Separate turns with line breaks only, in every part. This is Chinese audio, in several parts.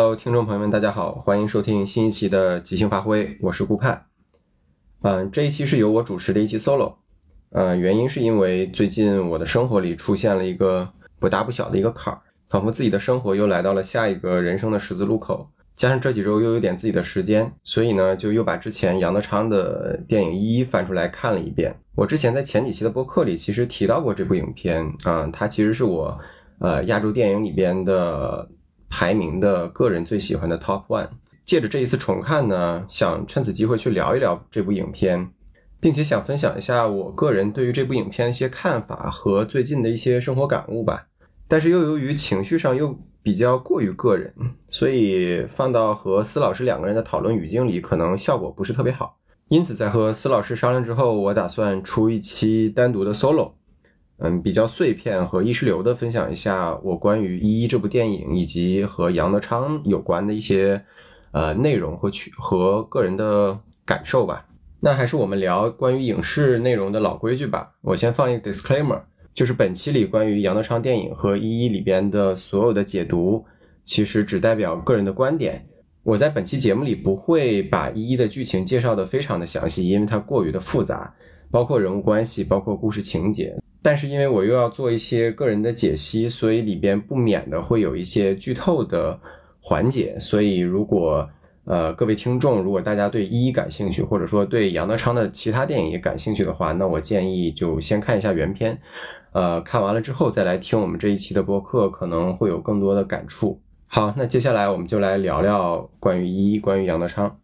Hello，听众朋友们，大家好，欢迎收听新一期的即兴发挥，我是顾盼。嗯，这一期是由我主持的一期 solo。呃，原因是因为最近我的生活里出现了一个不大不小的一个坎儿，仿佛自己的生活又来到了下一个人生的十字路口。加上这几周又有点自己的时间，所以呢，就又把之前杨德昌的电影《一一》翻出来看了一遍。我之前在前几期的播客里其实提到过这部影片啊，它其实是我呃亚洲电影里边的。排名的个人最喜欢的 Top One，借着这一次重看呢，想趁此机会去聊一聊这部影片，并且想分享一下我个人对于这部影片一些看法和最近的一些生活感悟吧。但是又由于情绪上又比较过于个人，所以放到和司老师两个人的讨论语境里，可能效果不是特别好。因此，在和司老师商量之后，我打算出一期单独的 Solo。嗯，比较碎片和意识流的分享一下我关于《一一》这部电影以及和杨德昌有关的一些呃内容和取和个人的感受吧。那还是我们聊关于影视内容的老规矩吧。我先放一个 disclaimer，就是本期里关于杨德昌电影和《一一》里边的所有的解读，其实只代表个人的观点。我在本期节目里不会把《一一》的剧情介绍的非常的详细，因为它过于的复杂，包括人物关系，包括故事情节。但是因为我又要做一些个人的解析，所以里边不免的会有一些剧透的环节。所以如果呃各位听众，如果大家对一一感兴趣，或者说对杨德昌的其他电影也感兴趣的话，那我建议就先看一下原片，呃看完了之后再来听我们这一期的播客，可能会有更多的感触。好，那接下来我们就来聊聊关于一一，关于杨德昌。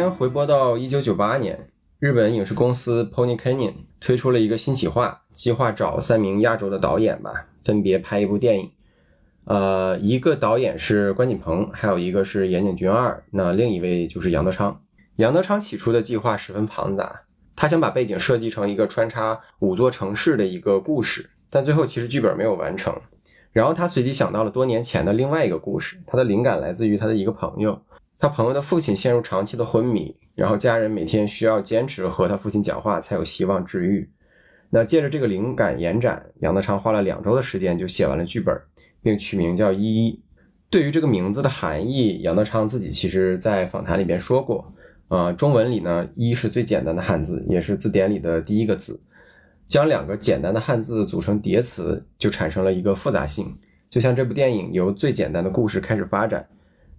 间回拨到一九九八年，日本影视公司 Pony Canyon 推出了一个新企划，计划找三名亚洲的导演吧，分别拍一部电影。呃，一个导演是关锦鹏，还有一个是岩井俊二，那另一位就是杨德昌。杨德昌起初的计划十分庞杂，他想把背景设计成一个穿插五座城市的一个故事，但最后其实剧本没有完成。然后他随即想到了多年前的另外一个故事，他的灵感来自于他的一个朋友。他朋友的父亲陷入长期的昏迷，然后家人每天需要坚持和他父亲讲话才有希望治愈。那借着这个灵感延展，杨德昌花了两周的时间就写完了剧本，并取名叫《一一》。对于这个名字的含义，杨德昌自己其实在访谈里边说过：，呃，中文里呢，一是最简单的汉字，也是字典里的第一个字。将两个简单的汉字组成叠词，就产生了一个复杂性。就像这部电影由最简单的故事开始发展。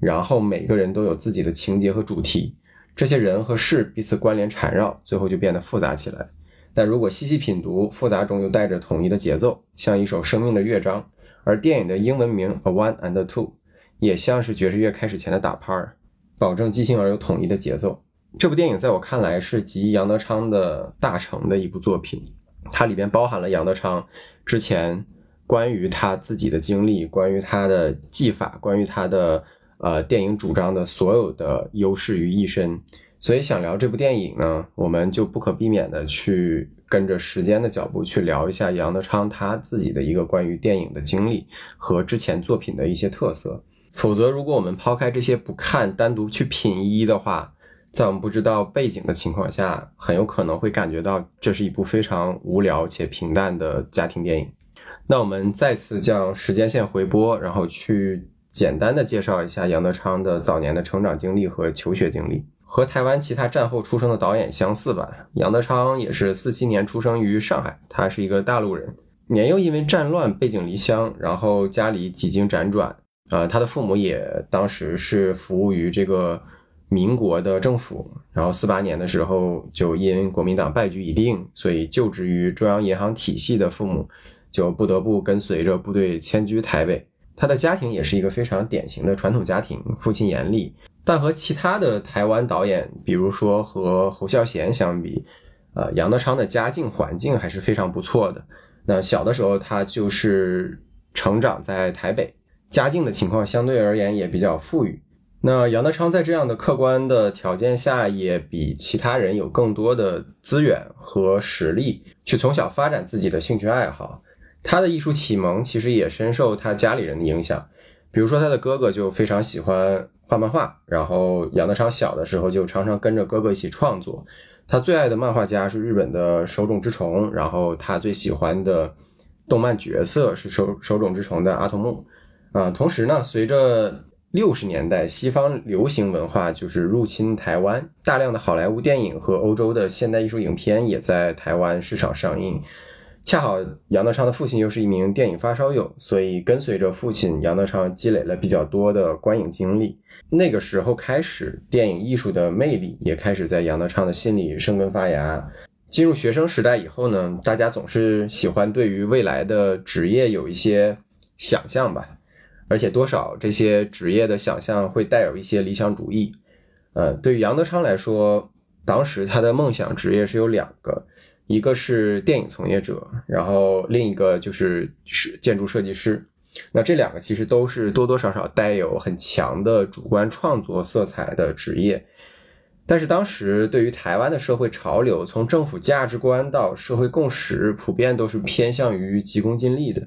然后每个人都有自己的情节和主题，这些人和事彼此关联缠绕，最后就变得复杂起来。但如果细细品读，复杂中又带着统一的节奏，像一首生命的乐章。而电影的英文名《A One and Two》也像是爵士乐开始前的打拍儿，保证即兴而又统一的节奏。这部电影在我看来是集杨德昌的大成的一部作品，它里边包含了杨德昌之前关于他自己的经历，关于他的技法，关于他的。呃，电影主张的所有的优势于一身，所以想聊这部电影呢，我们就不可避免的去跟着时间的脚步去聊一下杨德昌他自己的一个关于电影的经历和之前作品的一些特色。否则，如果我们抛开这些不看，单独去品一的话，在我们不知道背景的情况下，很有可能会感觉到这是一部非常无聊且平淡的家庭电影。那我们再次将时间线回拨，然后去。简单的介绍一下杨德昌的早年的成长经历和求学经历，和台湾其他战后出生的导演相似吧。杨德昌也是四七年出生于上海，他是一个大陆人，年幼因为战乱背井离乡，然后家里几经辗转，啊，他的父母也当时是服务于这个民国的政府，然后四八年的时候就因国民党败局已定，所以就职于中央银行体系的父母就不得不跟随着部队迁居台北。他的家庭也是一个非常典型的传统家庭，父亲严厉，但和其他的台湾导演，比如说和侯孝贤相比，呃，杨德昌的家境环境还是非常不错的。那小的时候他就是成长在台北，家境的情况相对而言也比较富裕。那杨德昌在这样的客观的条件下，也比其他人有更多的资源和实力去从小发展自己的兴趣爱好。他的艺术启蒙其实也深受他家里人的影响，比如说他的哥哥就非常喜欢画漫画，然后杨德昌小的时候就常常跟着哥哥一起创作。他最爱的漫画家是日本的手冢治虫，然后他最喜欢的动漫角色是手手冢治虫的阿童木。啊，同时呢，随着六十年代，西方流行文化就是入侵台湾，大量的好莱坞电影和欧洲的现代艺术影片也在台湾市场上映。恰好杨德昌的父亲又是一名电影发烧友，所以跟随着父亲，杨德昌积累了比较多的观影经历。那个时候开始，电影艺术的魅力也开始在杨德昌的心里生根发芽。进入学生时代以后呢，大家总是喜欢对于未来的职业有一些想象吧。而且多少这些职业的想象会带有一些理想主义，呃，对于杨德昌来说，当时他的梦想职业是有两个，一个是电影从业者，然后另一个就是是建筑设计师。那这两个其实都是多多少少带有很强的主观创作色彩的职业。但是当时对于台湾的社会潮流，从政府价值观到社会共识，普遍都是偏向于急功近利的。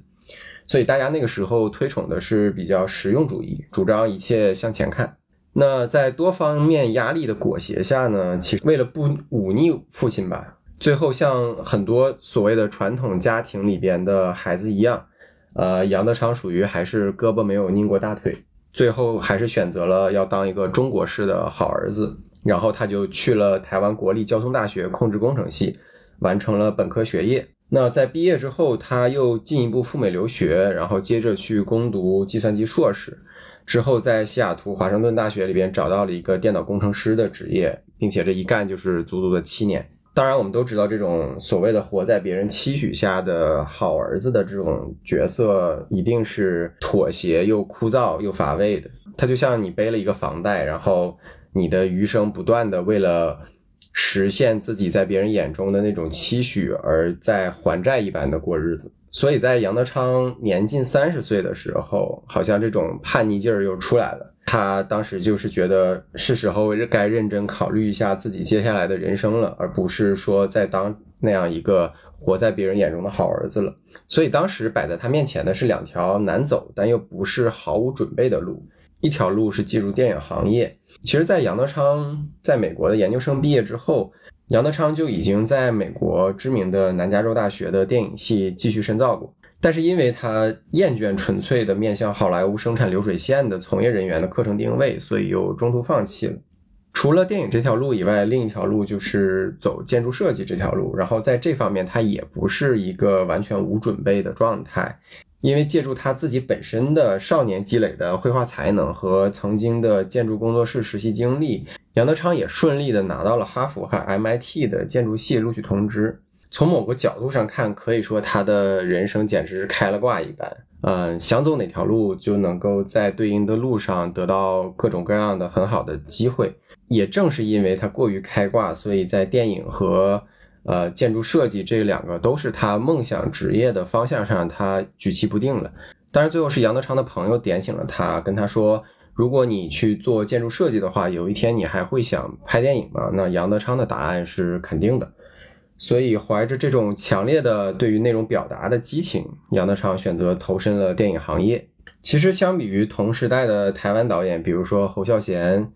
所以大家那个时候推崇的是比较实用主义，主张一切向前看。那在多方面压力的裹挟下呢，其实为了不忤逆父亲吧，最后像很多所谓的传统家庭里边的孩子一样，呃，杨德昌属于还是胳膊没有拧过大腿，最后还是选择了要当一个中国式的好儿子，然后他就去了台湾国立交通大学控制工程系，完成了本科学业。那在毕业之后，他又进一步赴美留学，然后接着去攻读计算机硕士，之后在西雅图华盛顿大学里边找到了一个电脑工程师的职业，并且这一干就是足足的七年。当然，我们都知道这种所谓的活在别人期许下的好儿子的这种角色，一定是妥协又枯燥又乏味的。他就像你背了一个房贷，然后你的余生不断的为了。实现自己在别人眼中的那种期许，而在还债一般的过日子。所以在杨德昌年近三十岁的时候，好像这种叛逆劲儿又出来了。他当时就是觉得是时候该认真考虑一下自己接下来的人生了，而不是说再当那样一个活在别人眼中的好儿子了。所以当时摆在他面前的是两条难走但又不是毫无准备的路。一条路是进入电影行业。其实，在杨德昌在美国的研究生毕业之后，杨德昌就已经在美国知名的南加州大学的电影系继续深造过。但是，因为他厌倦纯粹的面向好莱坞生产流水线的从业人员的课程定位，所以又中途放弃了。除了电影这条路以外，另一条路就是走建筑设计这条路。然后，在这方面，他也不是一个完全无准备的状态。因为借助他自己本身的少年积累的绘画才能和曾经的建筑工作室实习经历，杨德昌也顺利的拿到了哈佛和 MIT 的建筑系录取通知。从某个角度上看，可以说他的人生简直是开了挂一般。嗯，想走哪条路，就能够在对应的路上得到各种各样的很好的机会。也正是因为他过于开挂，所以在电影和呃，建筑设计这两个都是他梦想职业的方向上，他举棋不定了。但是最后是杨德昌的朋友点醒了他，跟他说：“如果你去做建筑设计的话，有一天你还会想拍电影吗？”那杨德昌的答案是肯定的。所以怀着这种强烈的对于内容表达的激情，杨德昌选择投身了电影行业。其实相比于同时代的台湾导演，比如说侯孝贤，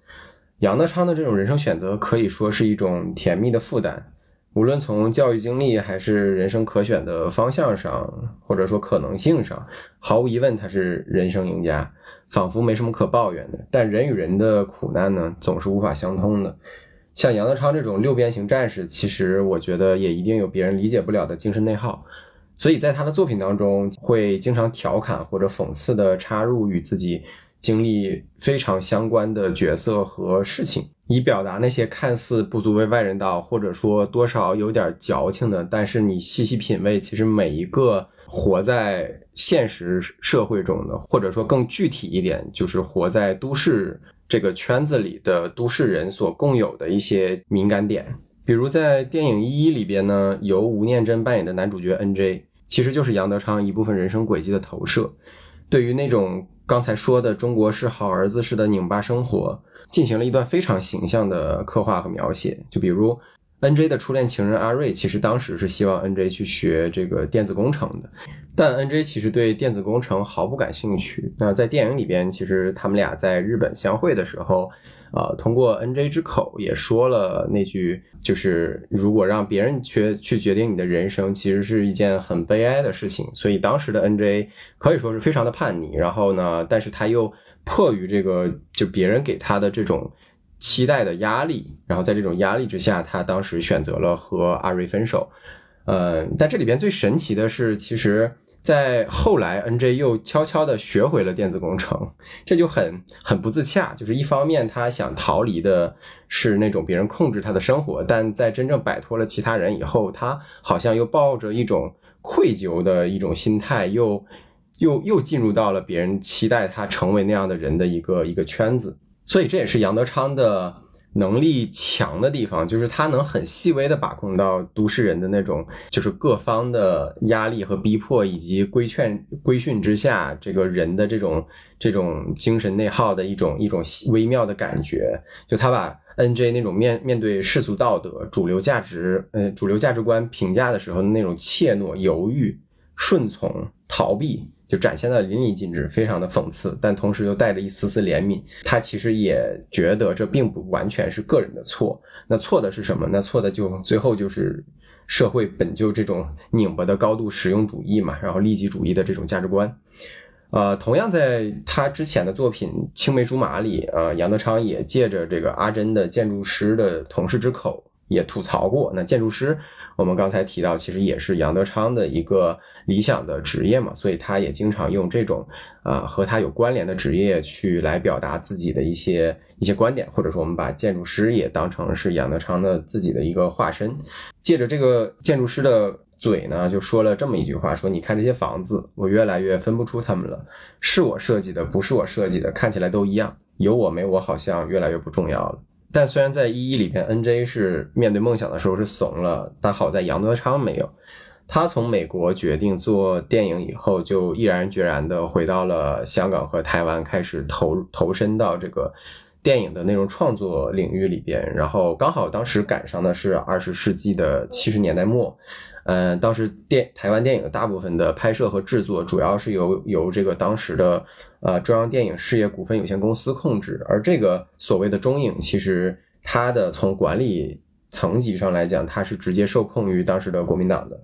杨德昌的这种人生选择可以说是一种甜蜜的负担。无论从教育经历还是人生可选的方向上，或者说可能性上，毫无疑问他是人生赢家，仿佛没什么可抱怨的。但人与人的苦难呢，总是无法相通的。像杨德昌这种六边形战士，其实我觉得也一定有别人理解不了的精神内耗。所以在他的作品当中，会经常调侃或者讽刺的插入与自己经历非常相关的角色和事情。以表达那些看似不足为外人道，或者说多少有点矫情的，但是你细细品味，其实每一个活在现实社会中的，或者说更具体一点，就是活在都市这个圈子里的都市人所共有的一些敏感点。比如在电影《一一》里边呢，由吴念真扮演的男主角 N J，其实就是杨德昌一部分人生轨迹的投射。对于那种刚才说的中国式好儿子式的拧巴生活，进行了一段非常形象的刻画和描写。就比如 N J 的初恋情人阿瑞，其实当时是希望 N J 去学这个电子工程的，但 N J 其实对电子工程毫不感兴趣。那在电影里边，其实他们俩在日本相会的时候。啊，通过 N J 之口也说了那句，就是如果让别人去去决定你的人生，其实是一件很悲哀的事情。所以当时的 N J 可以说是非常的叛逆。然后呢，但是他又迫于这个就别人给他的这种期待的压力，然后在这种压力之下，他当时选择了和阿瑞分手。嗯，但这里边最神奇的是，其实。在后来，N J 又悄悄地学会了电子工程，这就很很不自洽。就是一方面，他想逃离的是那种别人控制他的生活，但在真正摆脱了其他人以后，他好像又抱着一种愧疚的一种心态，又又又进入到了别人期待他成为那样的人的一个一个圈子。所以这也是杨德昌的。能力强的地方，就是他能很细微的把控到都市人的那种，就是各方的压力和逼迫，以及规劝规训之下，这个人的这种这种精神内耗的一种一种微妙的感觉。就他把 N J 那种面面对世俗道德、主流价值，呃，主流价值观评价的时候的那种怯懦、犹豫、顺从、逃避。就展现的淋漓尽致，非常的讽刺，但同时又带着一丝丝怜悯。他其实也觉得这并不完全是个人的错，那错的是什么？那错的就最后就是社会本就这种拧巴的高度实用主义嘛，然后利己主义的这种价值观。呃，同样在他之前的作品《青梅竹马》里，呃，杨德昌也借着这个阿珍的建筑师的同事之口。也吐槽过，那建筑师，我们刚才提到，其实也是杨德昌的一个理想的职业嘛，所以他也经常用这种啊和他有关联的职业去来表达自己的一些一些观点，或者说我们把建筑师也当成是杨德昌的自己的一个化身，借着这个建筑师的嘴呢，就说了这么一句话，说你看这些房子，我越来越分不出他们了，是我设计的，不是我设计的，看起来都一样，有我没我好像越来越不重要了。但虽然在一一里边，N J 是面对梦想的时候是怂了，但好在杨德昌没有。他从美国决定做电影以后，就毅然决然的回到了香港和台湾，开始投投身到这个电影的内容创作领域里边。然后刚好当时赶上的是二十世纪的七十年代末。嗯，当时电台湾电影大部分的拍摄和制作，主要是由由这个当时的呃中央电影事业股份有限公司控制，而这个所谓的中影，其实它的从管理层级上来讲，它是直接受控于当时的国民党的，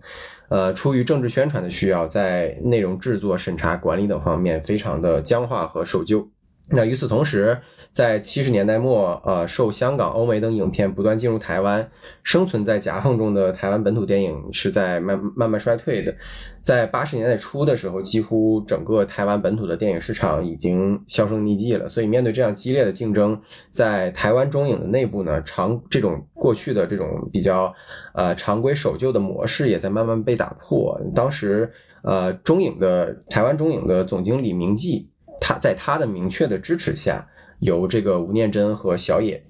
呃，出于政治宣传的需要，在内容制作、审查、管理等方面非常的僵化和守旧。那与此同时，在七十年代末，呃，受香港、欧美等影片不断进入台湾，生存在夹缝中的台湾本土电影是在慢慢慢衰退的。在八十年代初的时候，几乎整个台湾本土的电影市场已经销声匿迹了。所以，面对这样激烈的竞争，在台湾中影的内部呢，常这种过去的这种比较呃常规守旧的模式也在慢慢被打破。当时，呃，中影的台湾中影的总经理明记，他在他的明确的支持下。由这个吴念真和小野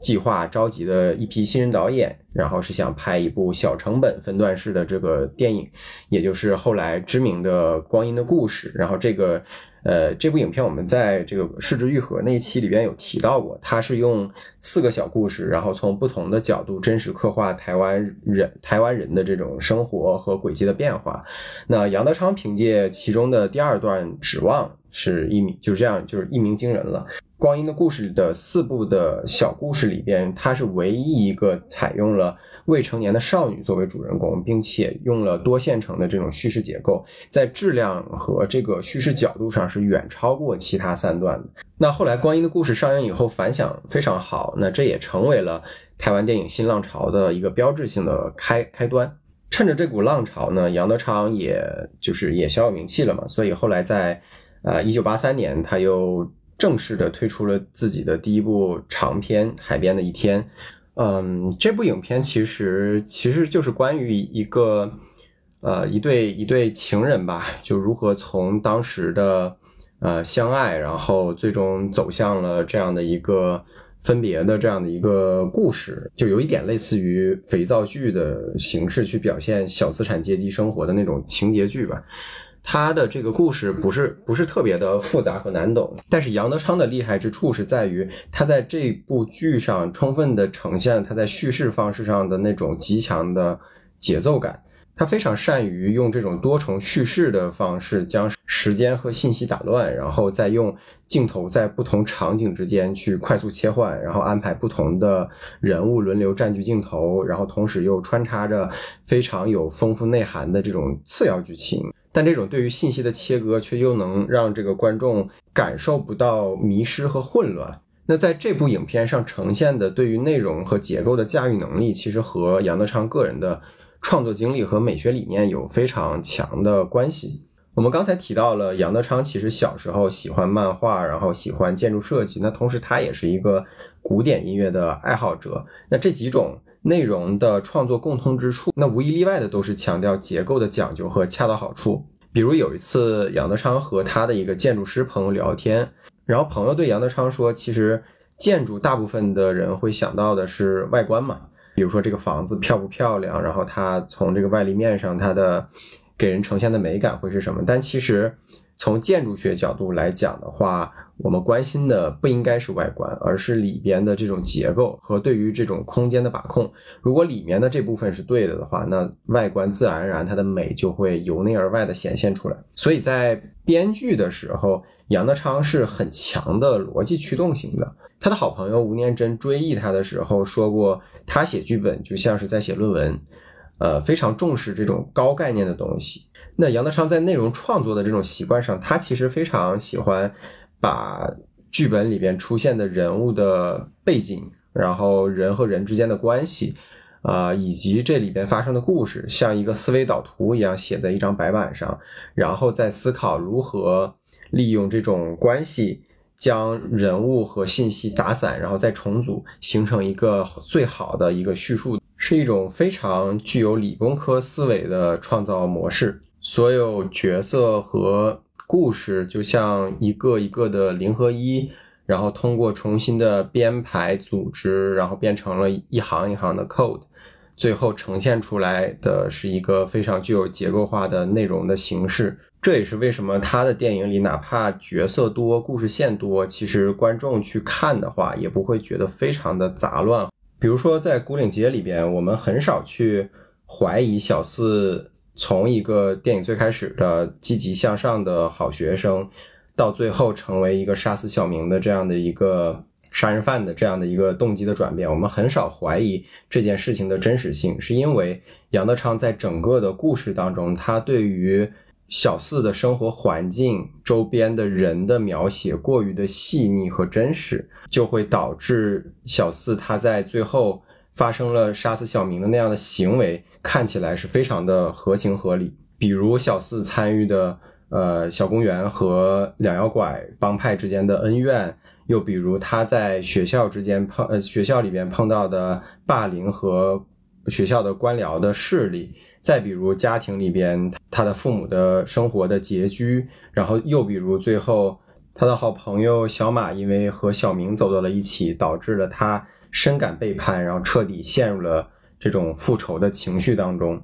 计划召集的一批新人导演，然后是想拍一部小成本分段式的这个电影，也就是后来知名的《光阴的故事》。然后这个，呃，这部影片我们在这个《失之愈合》那一期里边有提到过，它是用四个小故事，然后从不同的角度真实刻画台湾人台湾人的这种生活和轨迹的变化。那杨德昌凭借其中的第二段《指望》是一鸣，就是这样，就是一鸣惊人了。光阴的故事的四部的小故事里边，它是唯一一个采用了未成年的少女作为主人公，并且用了多线程的这种叙事结构，在质量和这个叙事角度上是远超过其他三段的。那后来光阴的故事上映以后反响非常好，那这也成为了台湾电影新浪潮的一个标志性的开开端。趁着这股浪潮呢，杨德昌也就是也小有名气了嘛，所以后来在呃一九八三年他又。正式的推出了自己的第一部长片《海边的一天》。嗯，这部影片其实其实就是关于一个呃一对一对情人吧，就如何从当时的呃相爱，然后最终走向了这样的一个分别的这样的一个故事，就有一点类似于肥皂剧的形式去表现小资产阶级生活的那种情节剧吧。他的这个故事不是不是特别的复杂和难懂，但是杨德昌的厉害之处是在于他在这部剧上充分的呈现他在叙事方式上的那种极强的节奏感。他非常善于用这种多重叙事的方式将时间和信息打乱，然后再用镜头在不同场景之间去快速切换，然后安排不同的人物轮流占据镜头，然后同时又穿插着非常有丰富内涵的这种次要剧情。但这种对于信息的切割，却又能让这个观众感受不到迷失和混乱。那在这部影片上呈现的对于内容和结构的驾驭能力，其实和杨德昌个人的。创作经历和美学理念有非常强的关系。我们刚才提到了杨德昌，其实小时候喜欢漫画，然后喜欢建筑设计。那同时他也是一个古典音乐的爱好者。那这几种内容的创作共通之处，那无一例外的都是强调结构的讲究和恰到好处。比如有一次，杨德昌和他的一个建筑师朋友聊天，然后朋友对杨德昌说：“其实建筑大部分的人会想到的是外观嘛。”比如说这个房子漂不漂亮，然后它从这个外立面上它的给人呈现的美感会是什么？但其实从建筑学角度来讲的话，我们关心的不应该是外观，而是里边的这种结构和对于这种空间的把控。如果里面的这部分是对的的话，那外观自然而然它的美就会由内而外的显现出来。所以在编剧的时候，杨德昌是很强的逻辑驱动型的。他的好朋友吴念真追忆他的时候说过，他写剧本就像是在写论文，呃，非常重视这种高概念的东西。那杨德昌在内容创作的这种习惯上，他其实非常喜欢把剧本里边出现的人物的背景，然后人和人之间的关系，啊，以及这里边发生的故事，像一个思维导图一样写在一张白板上，然后再思考如何利用这种关系。将人物和信息打散，然后再重组，形成一个最好的一个叙述，是一种非常具有理工科思维的创造模式。所有角色和故事就像一个一个的零和一，然后通过重新的编排组织，然后变成了一行一行的 code，最后呈现出来的是一个非常具有结构化的内容的形式。这也是为什么他的电影里，哪怕角色多、故事线多，其实观众去看的话，也不会觉得非常的杂乱。比如说在《古岭街》里边，我们很少去怀疑小四从一个电影最开始的积极向上的好学生，到最后成为一个杀死小明的这样的一个杀人犯的这样的一个动机的转变。我们很少怀疑这件事情的真实性，是因为杨德昌在整个的故事当中，他对于小四的生活环境、周边的人的描写过于的细腻和真实，就会导致小四他在最后发生了杀死小明的那样的行为，看起来是非常的合情合理。比如小四参与的呃小公园和两妖怪帮派之间的恩怨，又比如他在学校之间碰呃学校里边碰到的霸凌和学校的官僚的势力。再比如家庭里边他的父母的生活的拮据，然后又比如最后他的好朋友小马因为和小明走到了一起，导致了他深感背叛，然后彻底陷入了这种复仇的情绪当中。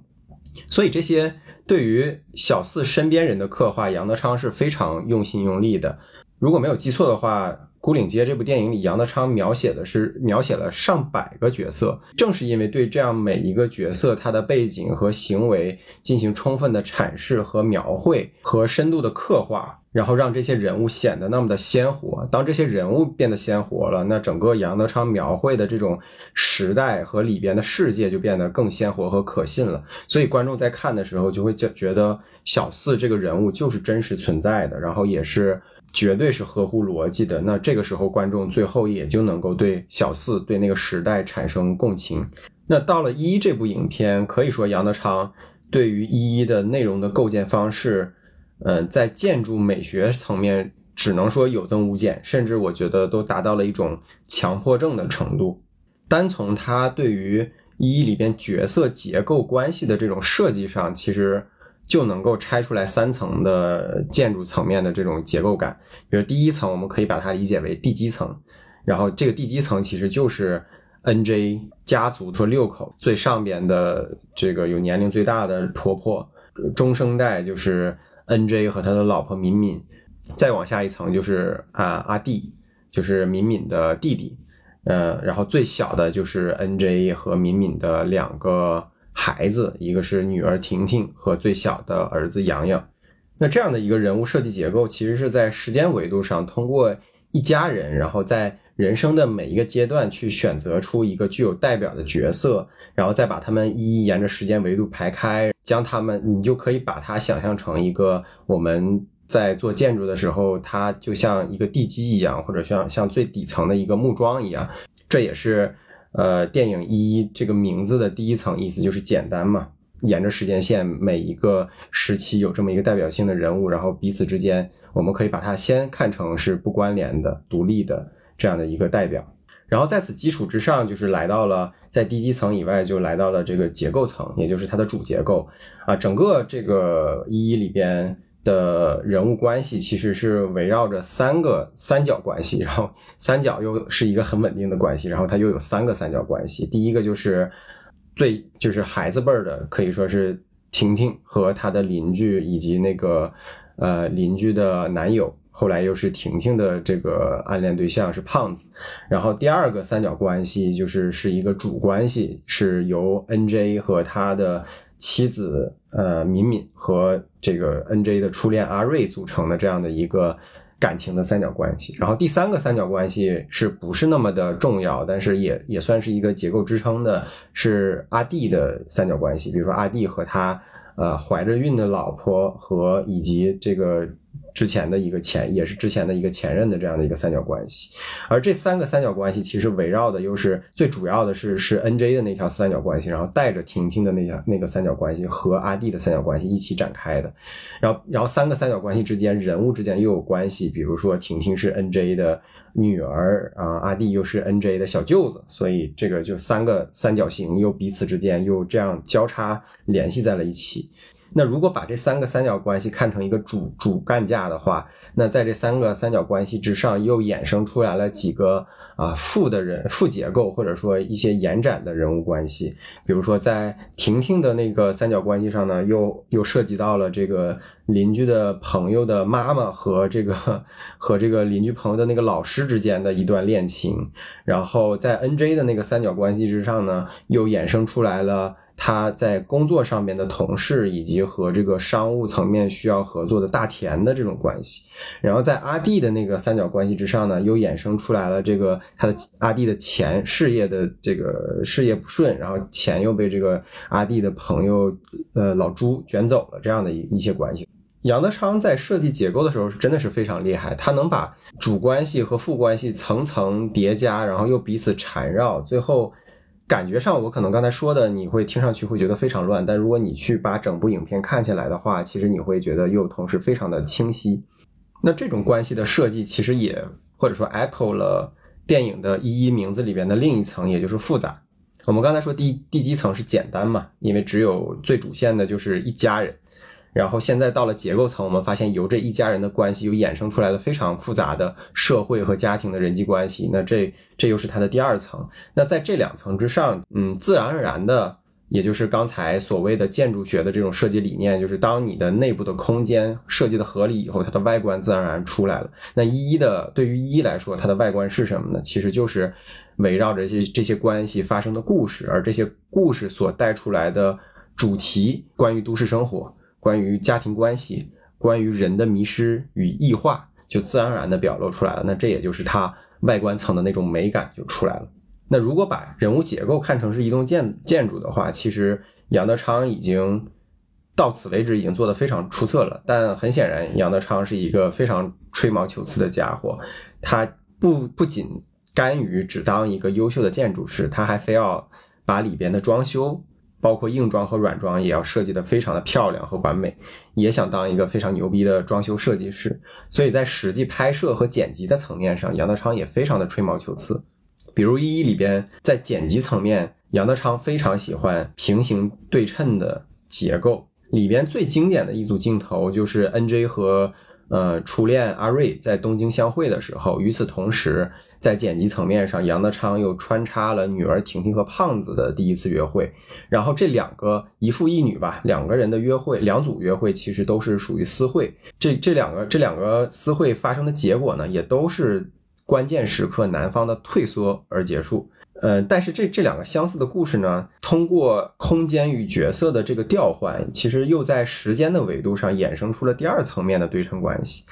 所以这些对于小四身边人的刻画，杨德昌是非常用心用力的。如果没有记错的话。《孤岭街》这部电影里，杨德昌描写的是描写了上百个角色。正是因为对这样每一个角色他的背景和行为进行充分的阐释和描绘和深度的刻画，然后让这些人物显得那么的鲜活。当这些人物变得鲜活了，那整个杨德昌描绘的这种时代和里边的世界就变得更鲜活和可信了。所以观众在看的时候就会觉觉得小四这个人物就是真实存在的，然后也是。绝对是合乎逻辑的。那这个时候，观众最后也就能够对小四、对那个时代产生共情。那到了一这部影片，可以说杨德昌对于一一的内容的构建方式，嗯，在建筑美学层面，只能说有增无减，甚至我觉得都达到了一种强迫症的程度。单从他对于一里边角色结构关系的这种设计上，其实。就能够拆出来三层的建筑层面的这种结构感，比如第一层，我们可以把它理解为地基层，然后这个地基层其实就是 N J 家族说六口最上边的这个有年龄最大的婆婆，中生代就是 NJ 和他的老婆敏敏，再往下一层就是啊阿弟，就是敏敏的弟弟，呃，然后最小的就是 NJ 和敏敏的两个孩子，一个是女儿婷婷和最小的儿子洋洋。那这样的一个人物设计结构，其实是在时间维度上，通过一家人，然后在人生的每一个阶段去选择出一个具有代表的角色，然后再把他们一一沿着时间维度排开。将他们，你就可以把它想象成一个我们在做建筑的时候，它就像一个地基一样，或者像像最底层的一个木桩一样。这也是呃电影一这个名字的第一层意思，就是简单嘛。沿着时间线，每一个时期有这么一个代表性的人物，然后彼此之间，我们可以把它先看成是不关联的、独立的这样的一个代表。然后在此基础之上，就是来到了在地基层以外，就来到了这个结构层，也就是它的主结构啊。整个这个一一里边的人物关系其实是围绕着三个三角关系，然后三角又是一个很稳定的关系，然后它又有三个三角关系。第一个就是最就是孩子辈儿的，可以说是婷婷和她的邻居以及那个呃邻居的男友。后来又是婷婷的这个暗恋对象是胖子，然后第二个三角关系就是是一个主关系，是由 NJ 和他的妻子呃敏敏和这个 NJ 的初恋阿瑞组成的这样的一个感情的三角关系。然后第三个三角关系是不是那么的重要，但是也也算是一个结构支撑的，是阿弟的三角关系，比如说阿弟和他呃怀着孕的老婆和以及这个。之前的一个前也是之前的一个前任的这样的一个三角关系，而这三个三角关系其实围绕的又是最主要的是是 NJ 的那条三角关系，然后带着婷婷的那条那个三角关系和阿弟的三角关系一起展开的，然后然后三个三角关系之间人物之间又有关系，比如说婷婷是 NJ 的女儿啊，阿弟又是 NJ 的小舅子，所以这个就三个三角形又彼此之间又这样交叉联系在了一起。那如果把这三个三角关系看成一个主主干架的话，那在这三个三角关系之上又衍生出来了几个啊副的人副结构，或者说一些延展的人物关系。比如说在婷婷的那个三角关系上呢，又又涉及到了这个邻居的朋友的妈妈和这个和这个邻居朋友的那个老师之间的一段恋情。然后在 NJ 的那个三角关系之上呢，又衍生出来了。他在工作上面的同事，以及和这个商务层面需要合作的大田的这种关系，然后在阿弟的那个三角关系之上呢，又衍生出来了这个他的阿弟的钱事业的这个事业不顺，然后钱又被这个阿弟的朋友呃老朱卷走了这样的一一些关系。杨德昌在设计结构的时候是真的是非常厉害，他能把主关系和副关系层层叠加，然后又彼此缠绕，最后。感觉上，我可能刚才说的，你会听上去会觉得非常乱。但如果你去把整部影片看下来的话，其实你会觉得又同时非常的清晰。那这种关系的设计，其实也或者说 echo 了电影的一一名字里边的另一层，也就是复杂。我们刚才说地地基层是简单嘛，因为只有最主线的就是一家人。然后现在到了结构层，我们发现由这一家人的关系又衍生出来了非常复杂的社会和家庭的人际关系。那这这又是它的第二层。那在这两层之上，嗯，自然而然的，也就是刚才所谓的建筑学的这种设计理念，就是当你的内部的空间设计的合理以后，它的外观自然而然出来了。那一一的对于一来说，它的外观是什么呢？其实就是围绕着这这些关系发生的故事，而这些故事所带出来的主题，关于都市生活。关于家庭关系，关于人的迷失与异化，就自然而然的表露出来了。那这也就是它外观层的那种美感就出来了。那如果把人物结构看成是一栋建建筑的话，其实杨德昌已经到此为止已经做得非常出色了。但很显然，杨德昌是一个非常吹毛求疵的家伙。他不不仅甘于只当一个优秀的建筑师，他还非要把里边的装修。包括硬装和软装也要设计的非常的漂亮和完美，也想当一个非常牛逼的装修设计师，所以在实际拍摄和剪辑的层面上，杨德昌也非常的吹毛求疵。比如《一一》里边，在剪辑层面，杨德昌非常喜欢平行对称的结构，里边最经典的一组镜头就是 NJ 和呃初恋阿瑞在东京相会的时候。与此同时，在剪辑层面上，杨德昌又穿插了女儿婷婷和胖子的第一次约会。然后这两个一父一女吧，两个人的约会，两组约会其实都是属于私会。这这两个这两个私会发生的结果呢，也都是关键时刻男方的退缩而结束。呃，但是这这两个相似的故事呢，通过空间与角色的这个调换，其实又在时间的维度上衍生出了第二层面的对称关系。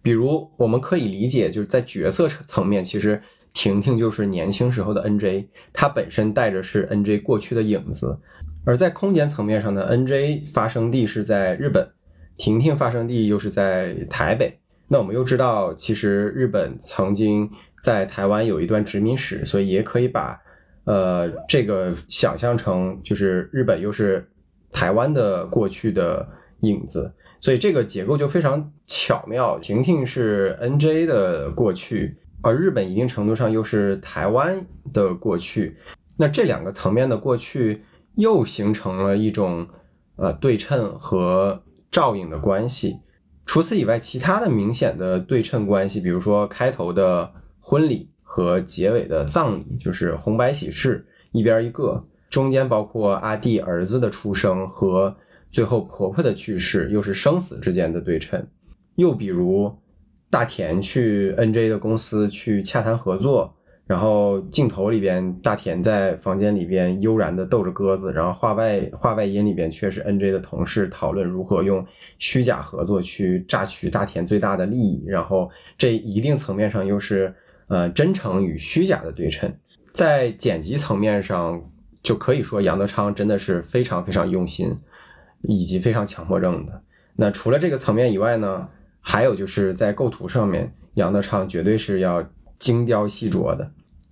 比如，我们可以理解，就是在角色层面，其实婷婷就是年轻时候的 NJ，她本身带着是 NJ 过去的影子；而在空间层面上呢，NJ 发生地是在日本，婷婷发生地又是在台北。那我们又知道，其实日本曾经。在台湾有一段殖民史，所以也可以把，呃，这个想象成就是日本又是台湾的过去的影子，所以这个结构就非常巧妙。婷婷是 NJ 的过去，而日本一定程度上又是台湾的过去，那这两个层面的过去又形成了一种呃对称和照应的关系。除此以外，其他的明显的对称关系，比如说开头的。婚礼和结尾的葬礼就是红白喜事，一边一个，中间包括阿弟儿子的出生和最后婆婆的去世，又是生死之间的对称。又比如大田去 NJ 的公司去洽谈合作，然后镜头里边大田在房间里边悠然的逗着鸽子，然后话外话外音里边却是 NJ 的同事讨论如何用虚假合作去榨取大田最大的利益，然后这一定层面上又是。呃，真诚与虚假的对称，在剪辑层面上就可以说杨德昌真的是非常非常用心，以及非常强迫症的。那除了这个层面以外呢，还有就是在构图上面，杨德昌绝对是要精雕细琢的。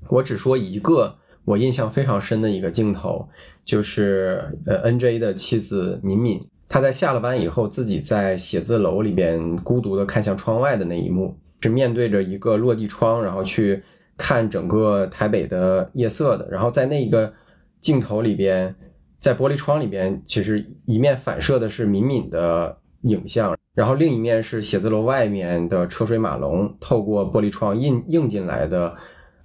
我只说一个我印象非常深的一个镜头，就是呃 NJ 的妻子敏敏，她在下了班以后，自己在写字楼里边孤独的看向窗外的那一幕。是面对着一个落地窗，然后去看整个台北的夜色的。然后在那一个镜头里边，在玻璃窗里边，其实一面反射的是敏敏的影像，然后另一面是写字楼外面的车水马龙透过玻璃窗映映进来的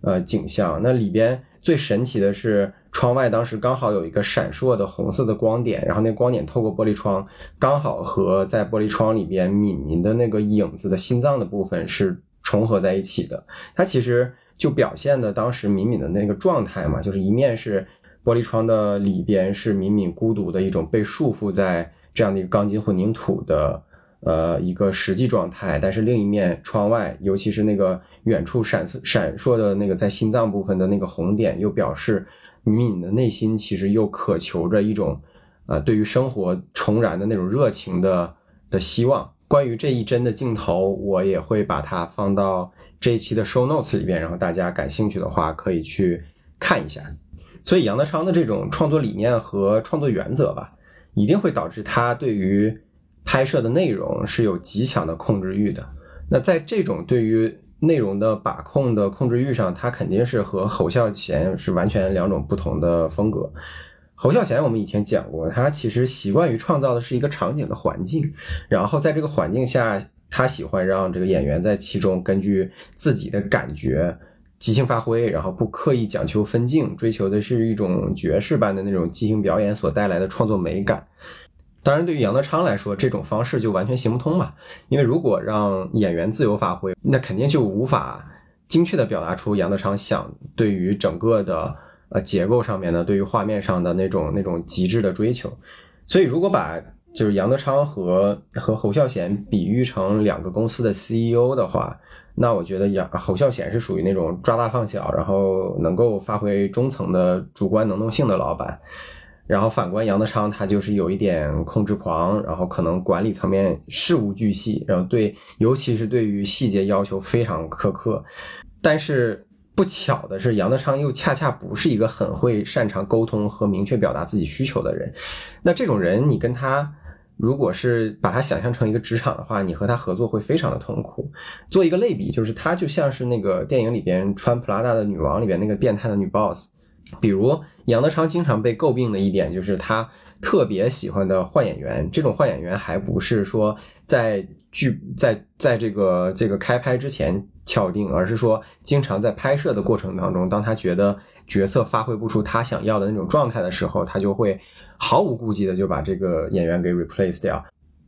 呃景象。那里边最神奇的是。窗外当时刚好有一个闪烁的红色的光点，然后那光点透过玻璃窗，刚好和在玻璃窗里边敏敏的那个影子的心脏的部分是重合在一起的。它其实就表现的当时敏敏的那个状态嘛，就是一面是玻璃窗的里边是敏敏孤独的一种被束缚在这样的一个钢筋混凝土的呃一个实际状态，但是另一面窗外，尤其是那个远处闪闪烁的那个在心脏部分的那个红点，又表示。敏的内心其实又渴求着一种，呃，对于生活重燃的那种热情的的希望。关于这一帧的镜头，我也会把它放到这一期的 show notes 里边，然后大家感兴趣的话可以去看一下。所以杨德昌的这种创作理念和创作原则吧，一定会导致他对于拍摄的内容是有极强的控制欲的。那在这种对于内容的把控的控制欲上，他肯定是和侯孝贤是完全两种不同的风格。侯孝贤我们以前讲过，他其实习惯于创造的是一个场景的环境，然后在这个环境下，他喜欢让这个演员在其中根据自己的感觉即兴发挥，然后不刻意讲求分镜，追求的是一种爵士般的那种即兴表演所带来的创作美感。当然，对于杨德昌来说，这种方式就完全行不通嘛。因为如果让演员自由发挥，那肯定就无法精确的表达出杨德昌想对于整个的呃结构上面的，对于画面上的那种那种极致的追求。所以，如果把就是杨德昌和和侯孝贤比喻成两个公司的 CEO 的话，那我觉得杨侯孝贤是属于那种抓大放小，然后能够发挥中层的主观能动性的老板。然后反观杨德昌，他就是有一点控制狂，然后可能管理层面事无巨细，然后对，尤其是对于细节要求非常苛刻。但是不巧的是，杨德昌又恰恰不是一个很会擅长沟通和明确表达自己需求的人。那这种人，你跟他如果是把他想象成一个职场的话，你和他合作会非常的痛苦。做一个类比，就是他就像是那个电影里边穿普拉达的女王里边那个变态的女 boss。比如杨德昌经常被诟病的一点就是他特别喜欢的换演员，这种换演员还不是说在剧在在这个这个开拍之前敲定，而是说经常在拍摄的过程当中，当他觉得角色发挥不出他想要的那种状态的时候，他就会毫无顾忌的就把这个演员给 replace 掉。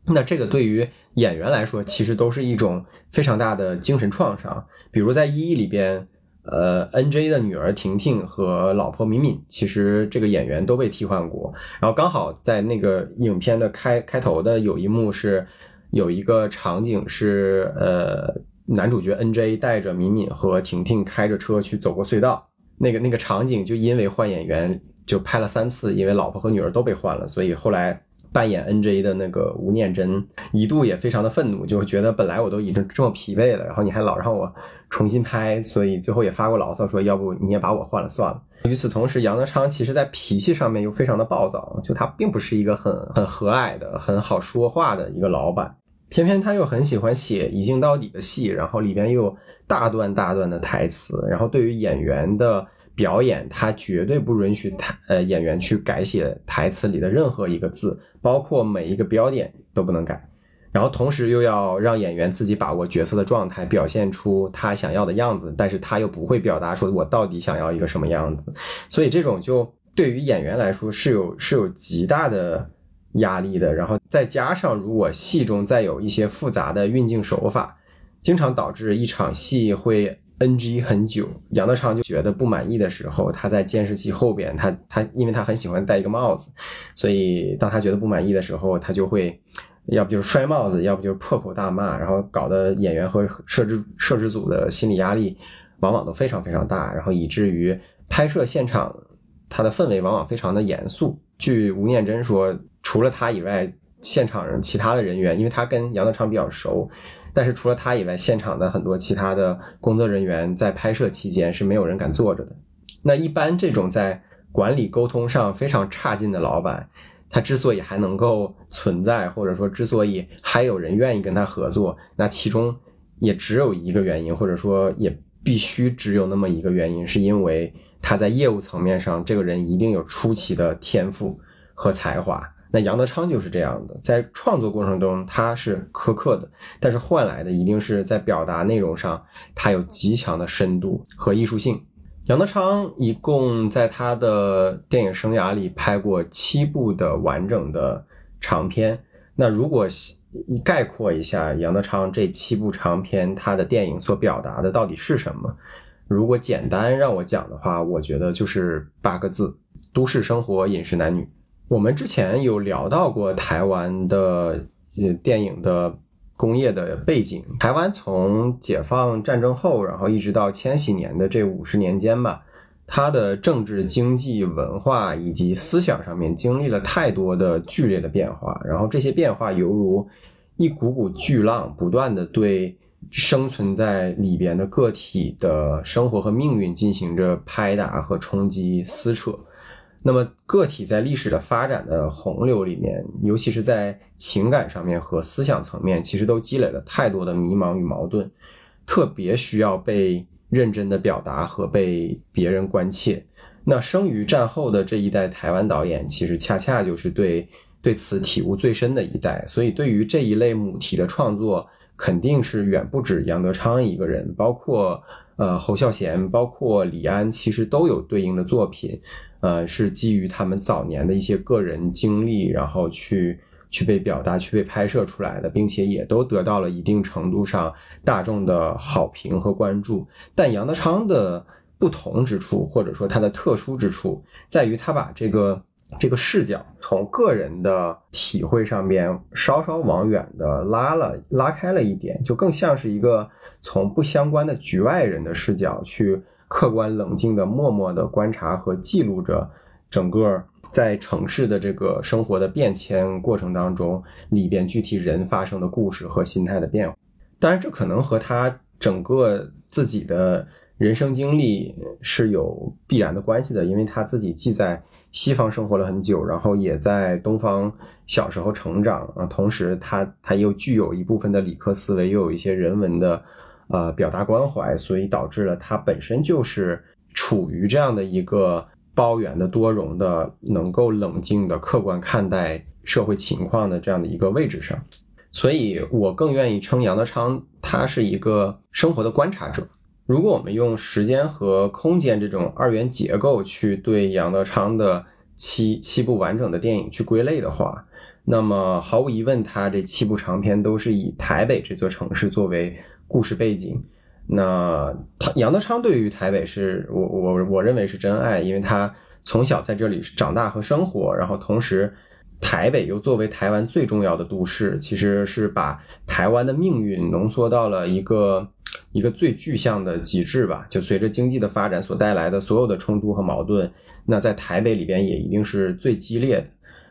那这个对于演员来说，其实都是一种非常大的精神创伤。比如在《一一》里边，呃，N J 的女儿婷婷和老婆敏敏，其实这个演员都被替换过。然后刚好在那个影片的开开头的有一幕是有一个场景是，呃，男主角 N J 带着敏敏和婷婷开着车去走过隧道，那个那个场景就因为换演员就拍了三次，因为老婆和女儿都被换了，所以后来。扮演 N J 的那个吴念真一度也非常的愤怒，就是觉得本来我都已经这么疲惫了，然后你还老让我重新拍，所以最后也发过牢骚说，要不你也把我换了算了。与此同时，杨德昌其实在脾气上面又非常的暴躁，就他并不是一个很很和蔼的、很好说话的一个老板，偏偏他又很喜欢写一镜到底的戏，然后里边又有大段大段的台词，然后对于演员的。表演他绝对不允许台呃演员去改写台词里的任何一个字，包括每一个标点都不能改。然后同时又要让演员自己把握角色的状态，表现出他想要的样子，但是他又不会表达说我到底想要一个什么样子。所以这种就对于演员来说是有是有极大的压力的。然后再加上如果戏中再有一些复杂的运镜手法，经常导致一场戏会。NG 很久，杨德昌就觉得不满意的时候，他在监视器后边，他他因为他很喜欢戴一个帽子，所以当他觉得不满意的时候，他就会要不就是摔帽子，要不就是破口大骂，然后搞得演员和摄制摄制组的心理压力往往都非常非常大，然后以至于拍摄现场他的氛围往往非常的严肃。据吴念真说，除了他以外，现场人其他的人员，因为他跟杨德昌比较熟。但是除了他以外，现场的很多其他的工作人员在拍摄期间是没有人敢坐着的。那一般这种在管理沟通上非常差劲的老板，他之所以还能够存在，或者说之所以还有人愿意跟他合作，那其中也只有一个原因，或者说也必须只有那么一个原因，是因为他在业务层面上，这个人一定有出奇的天赋和才华。那杨德昌就是这样的，在创作过程中他是苛刻的，但是换来的一定是在表达内容上他有极强的深度和艺术性。杨德昌一共在他的电影生涯里拍过七部的完整的长片。那如果概括一下杨德昌这七部长片，他的电影所表达的到底是什么？如果简单让我讲的话，我觉得就是八个字：都市生活，饮食男女。我们之前有聊到过台湾的呃电影的工业的背景。台湾从解放战争后，然后一直到千禧年的这五十年间吧，它的政治、经济、文化以及思想上面经历了太多的剧烈的变化。然后这些变化犹如一股股巨浪，不断的对生存在里边的个体的生活和命运进行着拍打和冲击、撕扯。那么，个体在历史的发展的洪流里面，尤其是在情感上面和思想层面，其实都积累了太多的迷茫与矛盾，特别需要被认真的表达和被别人关切。那生于战后的这一代台湾导演，其实恰恰就是对对此体悟最深的一代。所以，对于这一类母题的创作，肯定是远不止杨德昌一个人，包括呃侯孝贤，包括李安，其实都有对应的作品。呃，是基于他们早年的一些个人经历，然后去去被表达、去被拍摄出来的，并且也都得到了一定程度上大众的好评和关注。但杨德昌的不同之处，或者说他的特殊之处，在于他把这个这个视角从个人的体会上面稍稍往远的拉了拉开了一点，就更像是一个从不相关的局外人的视角去。客观冷静的、默默的观察和记录着整个在城市的这个生活的变迁过程当中里边具体人发生的故事和心态的变化。当然，这可能和他整个自己的人生经历是有必然的关系的，因为他自己既在西方生活了很久，然后也在东方小时候成长啊，同时他他又具有一部分的理科思维，又有一些人文的。呃，表达关怀，所以导致了他本身就是处于这样的一个包圆的、多容的、能够冷静的、客观看待社会情况的这样的一个位置上。所以我更愿意称杨德昌他是一个生活的观察者。如果我们用时间和空间这种二元结构去对杨德昌的七七部完整的电影去归类的话，那么毫无疑问，他这七部长片都是以台北这座城市作为故事背景。那他杨德昌对于台北是我我我认为是真爱，因为他从小在这里长大和生活，然后同时台北又作为台湾最重要的都市，其实是把台湾的命运浓缩到了一个。一个最具象的极致吧，就随着经济的发展所带来的所有的冲突和矛盾，那在台北里边也一定是最激烈的。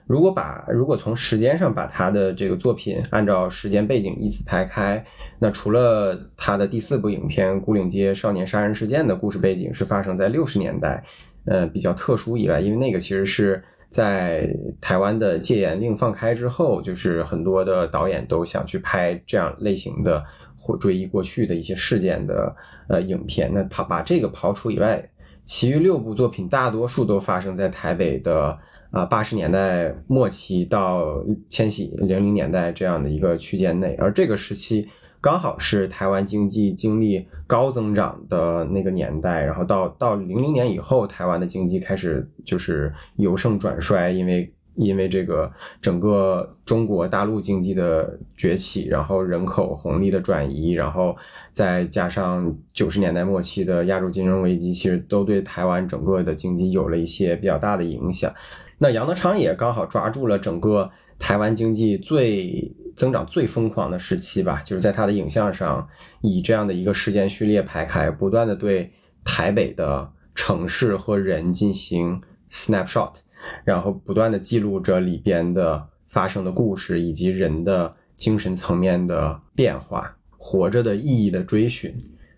如果把如果从时间上把他的这个作品按照时间背景依次排开，那除了他的第四部影片《孤岭街少年杀人事件》的故事背景是发生在六十年代，呃，比较特殊以外，因为那个其实是在台湾的戒严令放开之后，就是很多的导演都想去拍这样类型的。或追忆过去的一些事件的呃影片，那他把这个刨除以外，其余六部作品大多数都发生在台北的啊八十年代末期到千禧零零年代这样的一个区间内，而这个时期刚好是台湾经济经历高增长的那个年代，然后到到零零年以后，台湾的经济开始就是由盛转衰，因为。因为这个整个中国大陆经济的崛起，然后人口红利的转移，然后再加上九十年代末期的亚洲金融危机，其实都对台湾整个的经济有了一些比较大的影响。那杨德昌也刚好抓住了整个台湾经济最增长最疯狂的时期吧，就是在他的影像上以这样的一个时间序列排开，不断的对台北的城市和人进行 snapshot。然后不断的记录着里边的发生的故事，以及人的精神层面的变化，活着的意义的追寻。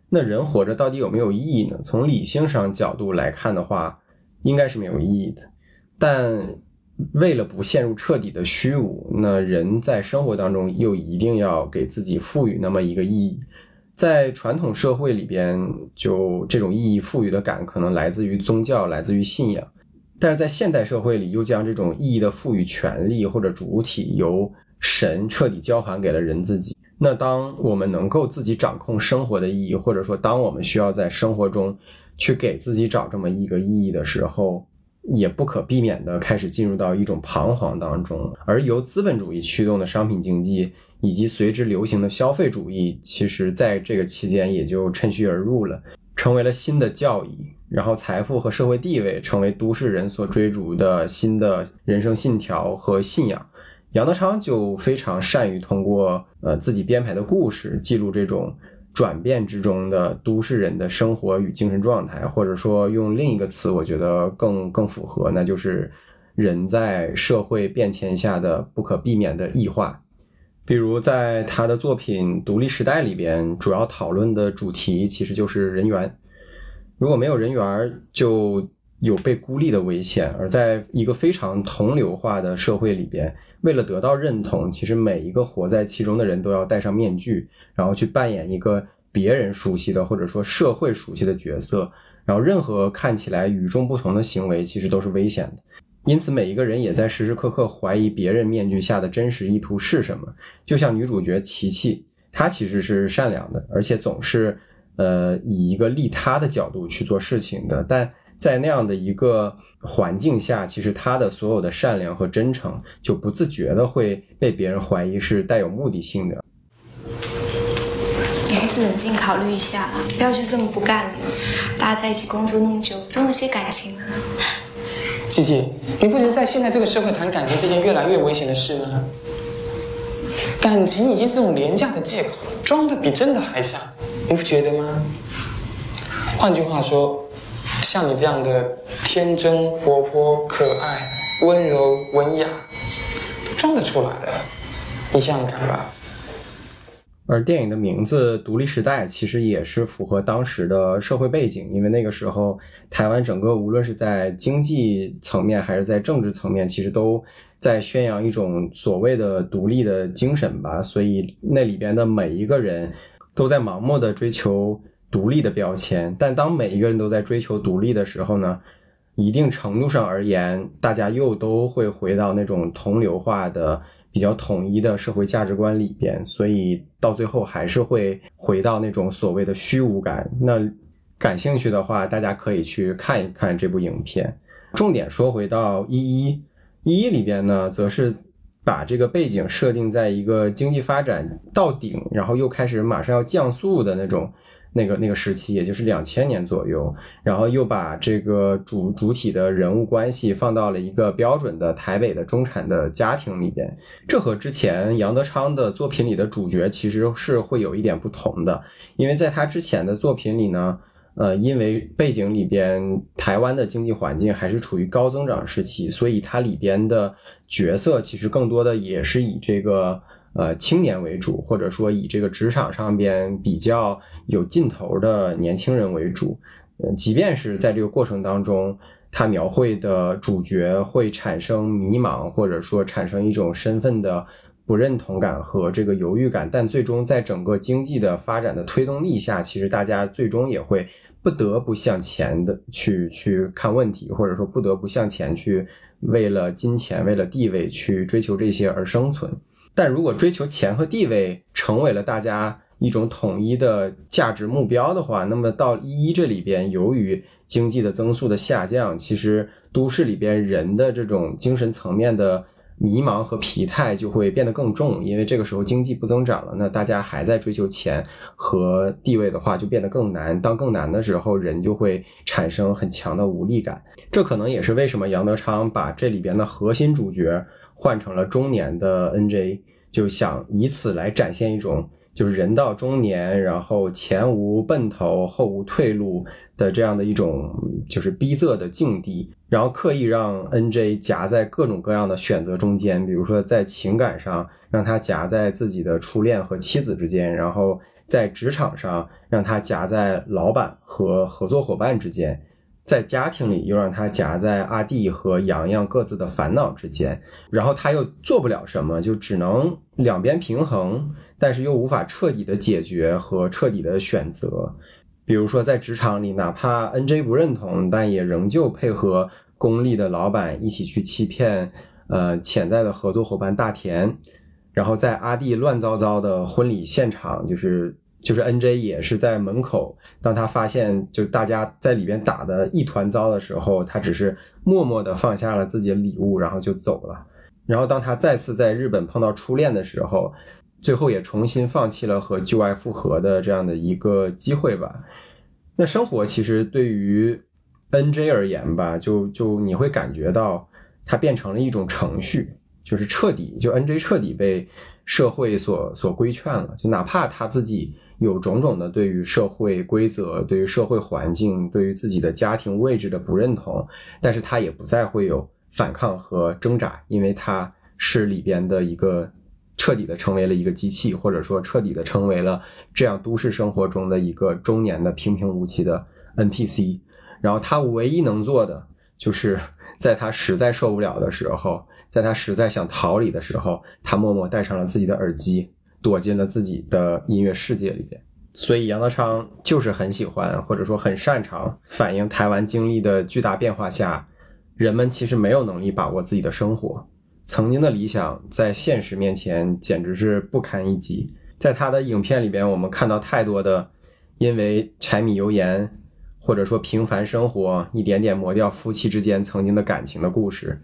那人活着到底有没有意义呢？从理性上角度来看的话，应该是没有意义的。但为了不陷入彻底的虚无，那人在生活当中又一定要给自己赋予那么一个意义。在传统社会里边，就这种意义赋予的感，可能来自于宗教，来自于信仰。但是在现代社会里，又将这种意义的赋予权利或者主体由神彻底交还给了人自己。那当我们能够自己掌控生活的意义，或者说当我们需要在生活中去给自己找这么一个意义的时候，也不可避免的开始进入到一种彷徨当中。而由资本主义驱动的商品经济以及随之流行的消费主义，其实在这个期间也就趁虚而入了，成为了新的教义。然后，财富和社会地位成为都市人所追逐的新的人生信条和信仰。杨德昌就非常善于通过呃自己编排的故事，记录这种转变之中的都市人的生活与精神状态，或者说用另一个词，我觉得更更符合，那就是人在社会变迁下的不可避免的异化。比如在他的作品《独立时代》里边，主要讨论的主题其实就是人缘。如果没有人缘，就有被孤立的危险。而在一个非常同流化的社会里边，为了得到认同，其实每一个活在其中的人都要戴上面具，然后去扮演一个别人熟悉的或者说社会熟悉的角色。然后任何看起来与众不同的行为，其实都是危险的。因此，每一个人也在时时刻刻怀疑别人面具下的真实意图是什么。就像女主角琪琪，她其实是善良的，而且总是。呃，以一个利他的角度去做事情的，但在那样的一个环境下，其实他的所有的善良和真诚，就不自觉的会被别人怀疑是带有目的性的。
你还是冷静考虑一下吧，不要就这么不干了。大家在一起工作那么久，总有些感情啊。
姐姐，你不觉得在现在这个社会谈感情是件越来越危险的事吗？感情已经是种廉价的借口了，装的比真的还像。你不觉得吗？换句话说，像你这样的天真、活泼、可爱、温柔、文雅，装得出来的。你想想看吧。
而电影的名字《独立时代》其实也是符合当时的社会背景，因为那个时候台湾整个无论是在经济层面还是在政治层面，其实都在宣扬一种所谓的独立的精神吧。所以那里边的每一个人。都在盲目的追求独立的标签，但当每一个人都在追求独立的时候呢，一定程度上而言，大家又都会回到那种同流化的、比较统一的社会价值观里边，所以到最后还是会回到那种所谓的虚无感。那感兴趣的话，大家可以去看一看这部影片。重点说回到《一一》，《一一》里边呢，则是把这个背景设定在一个经济发展到顶，然后又开始马上要降速的那种。那个那个时期，也就是两千年左右，然后又把这个主主体的人物关系放到了一个标准的台北的中产的家庭里边。这和之前杨德昌的作品里的主角其实是会有一点不同的，因为在他之前的作品里呢，呃，因为背景里边台湾的经济环境还是处于高增长时期，所以它里边的角色其实更多的也是以这个。呃，青年为主，或者说以这个职场上边比较有劲头的年轻人为主。呃，即便是在这个过程当中，他描绘的主角会产生迷茫，或者说产生一种身份的不认同感和这个犹豫感，但最终在整个经济的发展的推动力下，其实大家最终也会不得不向前的去去看问题，或者说不得不向前去为了金钱、为了地位去追求这些而生存。但如果追求钱和地位成为了大家一种统一的价值目标的话，那么到一这里边，由于经济的增速的下降，其实都市里边人的这种精神层面的迷茫和疲态就会变得更重，因为这个时候经济不增长了，那大家还在追求钱和地位的话，就变得更难。当更难的时候，人就会产生很强的无力感。这可能也是为什么杨德昌把这里边的核心主角。换成了中年的 NJ，就想以此来展现一种就是人到中年，然后前无奔头后无退路的这样的一种就是逼仄的境地，然后刻意让 NJ 夹在各种各样的选择中间，比如说在情感上让他夹在自己的初恋和妻子之间，然后在职场上让他夹在老板和合作伙伴之间。在家庭里又让他夹在阿弟和洋洋各自的烦恼之间，然后他又做不了什么，就只能两边平衡，但是又无法彻底的解决和彻底的选择。比如说在职场里，哪怕 NJ 不认同，但也仍旧配合功利的老板一起去欺骗呃潜在的合作伙伴大田。然后在阿弟乱糟糟的婚礼现场，就是。就是 N J 也是在门口，当他发现就大家在里边打的一团糟的时候，他只是默默的放下了自己的礼物，然后就走了。然后当他再次在日本碰到初恋的时候，最后也重新放弃了和旧爱复合的这样的一个机会吧。那生活其实对于 N J 而言吧，就就你会感觉到它变成了一种程序，就是彻底就 N J 彻底被社会所所规劝了，就哪怕他自己。有种种的对于社会规则、对于社会环境、对于自己的家庭位置的不认同，但是他也不再会有反抗和挣扎，因为他是里边的一个彻底的成为了一个机器，或者说彻底的成为了这样都市生活中的一个中年的平平无奇的 NPC。然后他唯一能做的，就是 在他实在受不了的时候，在他实在想逃离的时候，他默默戴上了自己的耳机。躲进了自己的音乐世界里边，所以杨德昌就是很喜欢，或者说很擅长反映台湾经历的巨大变化下，人们其实没有能力把握自己的生活，曾经的理想在现实面前简直是不堪一击。在他的影片里边，我们看到太多的因为柴米油盐，或者说平凡生活，一点点磨掉夫妻之间曾经的感情的故事。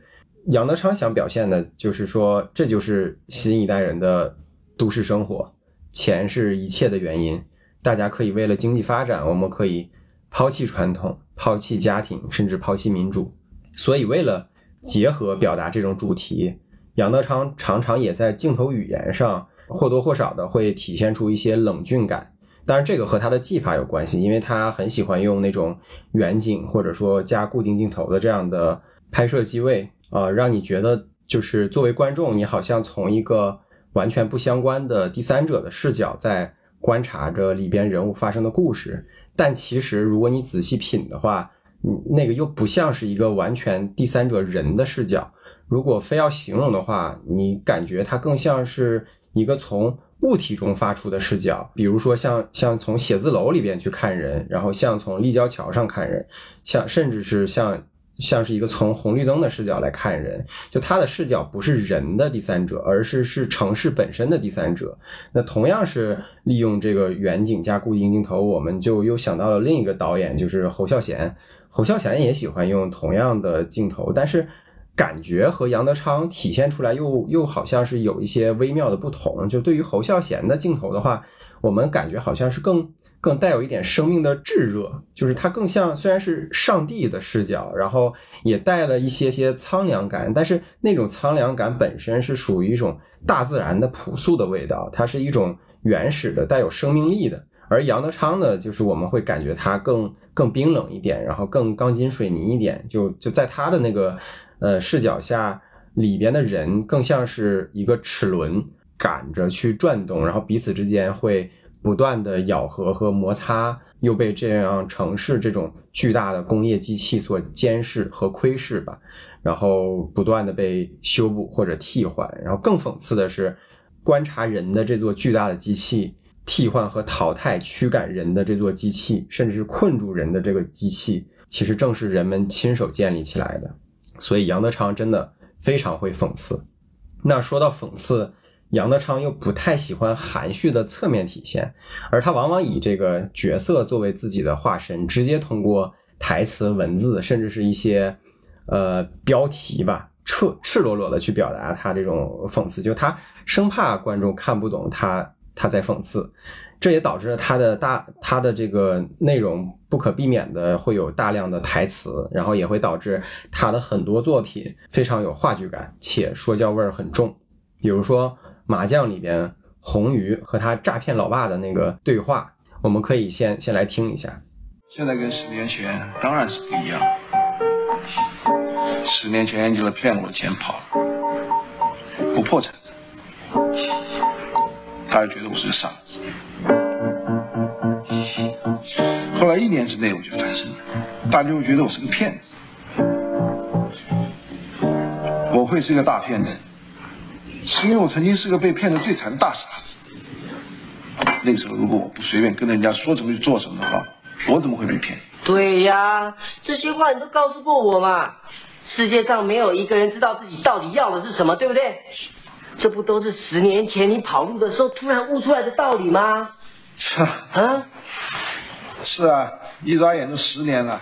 杨德昌想表现的就是说，这就是新一代人的。都市生活，钱是一切的原因。大家可以为了经济发展，我们可以抛弃传统，抛弃家庭，甚至抛弃民主。所以，为了结合表达这种主题，杨德昌常常也在镜头语言上或多或少的会体现出一些冷峻感。当然，这个和他的技法有关系，因为他很喜欢用那种远景或者说加固定镜头的这样的拍摄机位，呃，让你觉得就是作为观众，你好像从一个。完全不相关的第三者的视角在观察着里边人物发生的故事，但其实如果你仔细品的话，嗯，那个又不像是一个完全第三者人的视角。如果非要形容的话，你感觉它更像是一个从物体中发出的视角，比如说像像从写字楼里边去看人，然后像从立交桥上看人，像甚至是像像是一个从红绿灯的视角来看人，就他的视角不是人的第三者，而是是城市本身的第三者。那同样是利用这个远景加固定镜头，我们就又想到了另一个导演，就是侯孝贤。侯孝贤也喜欢用同样的镜头，但是感觉和杨德昌体现出来又又好像是有一些微妙的不同。就对于侯孝贤的镜头的话，我们感觉好像是更。更带有一点生命的炙热，就是它更像虽然是上帝的视角，然后也带了一些些苍凉感，但是那种苍凉感本身是属于一种大自然的朴素的味道，它是一种原始的带有生命力的。而杨德昌呢，就是我们会感觉他更更冰冷一点，然后更钢筋水泥一点，就就在他的那个呃视角下，里边的人更像是一个齿轮赶着去转动，然后彼此之间会。不断的咬合和摩擦，又被这样城市这种巨大的工业机器所监视和窥视吧，然后不断的被修补或者替换，然后更讽刺的是，观察人的这座巨大的机器替换和淘汰驱赶人的这座机器，甚至是困住人的这个机器，其实正是人们亲手建立起来的。所以杨德昌真的非常会讽刺。那说到讽刺。杨德昌又不太喜欢含蓄的侧面体现，而他往往以这个角色作为自己的化身，直接通过台词、文字，甚至是一些呃标题吧，赤赤裸裸的去表达他这种讽刺，就他生怕观众看不懂他他在讽刺，这也导致了他的大他的这个内容不可避免的会有大量的台词，然后也会导致他的很多作品非常有话剧感，且说教味儿很重，比如说。麻将里边，红鱼和他诈骗老爸的那个对话，我们可以先先来听一下。
现在跟十年前当然是不一样。十年前就是骗我钱跑了，不破产，大家觉得我是个傻子。后来一年之内我就翻身了，大家就觉得我是个骗子。我会是个大骗子。是因为我曾经是个被骗的最惨的大傻子。那个时候，如果我不随便跟人家说什么就做什么的话，我怎么会被骗？
对呀，这些话你都告诉过我嘛。世界上没有一个人知道自己到底要的是什么，对不对？这不都是十年前你跑路的时候突然悟出来的道理吗？
是啊，是啊，一眨眼都十年了，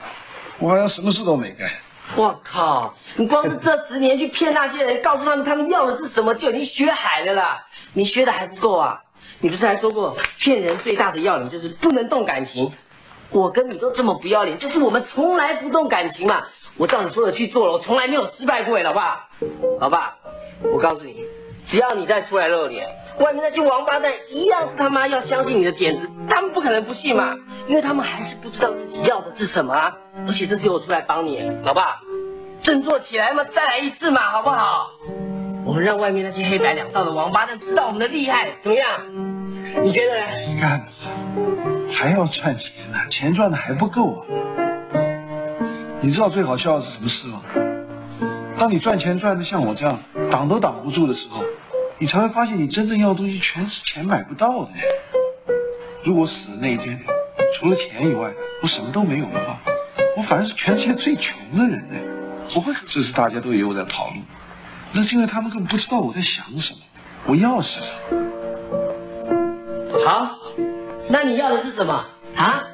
我好像什么事都没干。
我靠！你光是这十年去骗那些人，告诉他们他们要的是什么，就已经学海了啦！你学的还不够啊！你不是还说过，骗人最大的要领就是不能动感情？我跟你都这么不要脸，就是我们从来不动感情嘛！我照你说的去做了，我从来没有失败过，老爸，老爸，我告诉你。只要你再出来露脸，外面那些王八蛋一样是他妈要相信你的点子，他们不可能不信嘛，因为他们还是不知道自己要的是什么啊。而且这次我出来帮你，老爸，振作起来嘛，再来一次嘛，好不好？我们让外面那些黑白两道的王八蛋知道我们的厉害，怎么样？你觉得呢？
你看，还要赚钱呢，钱赚的还不够啊。你知道最好笑的是什么事吗？当你赚钱赚的像我这样挡都挡不住的时候，你才会发现你真正要的东西全是钱买不到的。如果死的那一天，除了钱以外我什么都没有的话，我反而是全世界最穷的人呢。不会，这是大家都以为我在跑路，那是因为他们根本不知道我在想什么，我要什
么。好，那你要的是什么啊？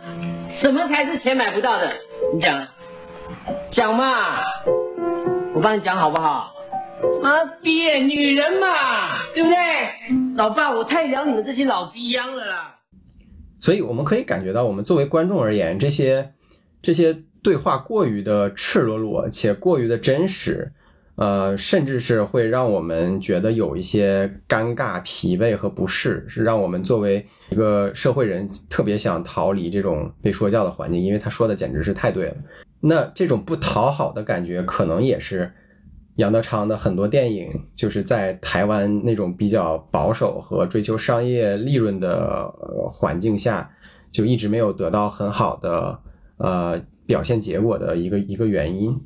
什么才是钱买不到的？你讲，讲嘛。我帮你讲好不好？啊，别女人嘛，对不对？老爸，我太了你们这些老逼秧了啦。
所以我们可以感觉到，我们作为观众而言，这些这些对话过于的赤裸裸且过于的真实，呃，甚至是会让我们觉得有一些尴尬、疲惫和不适，是让我们作为一个社会人特别想逃离这种被说教的环境，因为他说的简直是太对了。那这种不讨好的感觉，可能也是杨德昌的很多电影，就是在台湾那种比较保守和追求商业利润的环境下，就一直没有得到很好的呃表现结果的一个一个原因。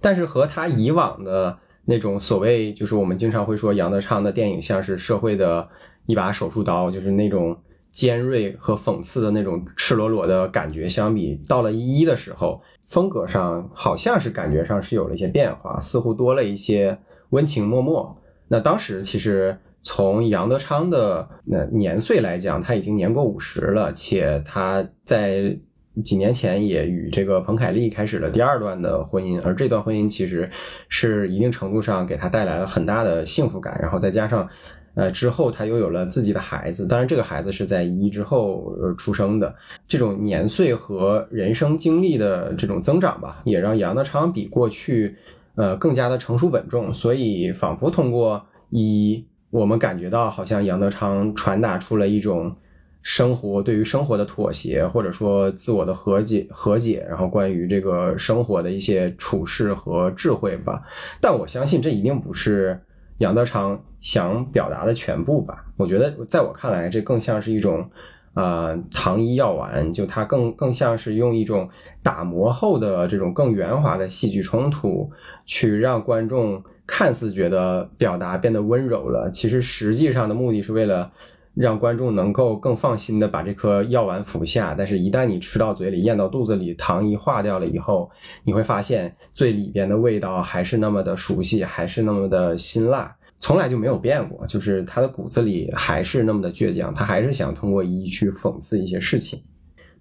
但是和他以往的那种所谓，就是我们经常会说杨德昌的电影像是社会的一把手术刀，就是那种。尖锐和讽刺的那种赤裸裸的感觉相比，到了一一的时候，风格上好像是感觉上是有了一些变化，似乎多了一些温情脉脉。那当时其实从杨德昌的那年岁来讲，他已经年过五十了，且他在几年前也与这个彭凯丽开始了第二段的婚姻，而这段婚姻其实是一定程度上给他带来了很大的幸福感，然后再加上。呃，之后他又有了自己的孩子，当然这个孩子是在一之后呃出生的。这种年岁和人生经历的这种增长吧，也让杨德昌比过去呃更加的成熟稳重。所以仿佛通过一，我们感觉到好像杨德昌传达出了一种生活对于生活的妥协，或者说自我的和解和解，然后关于这个生活的一些处事和智慧吧。但我相信这一定不是。杨德昌想表达的全部吧，我觉得在我看来，这更像是一种，呃，糖衣药丸，就它更更像是用一种打磨后的这种更圆滑的戏剧冲突，去让观众看似觉得表达变得温柔了，其实实际上的目的是为了。让观众能够更放心的把这颗药丸服下，但是，一旦你吃到嘴里、咽到肚子里，糖一化掉了以后，你会发现最里边的味道还是那么的熟悉，还是那么的辛辣，从来就没有变过。就是他的骨子里还是那么的倔强，他还是想通过一一去讽刺一些事情。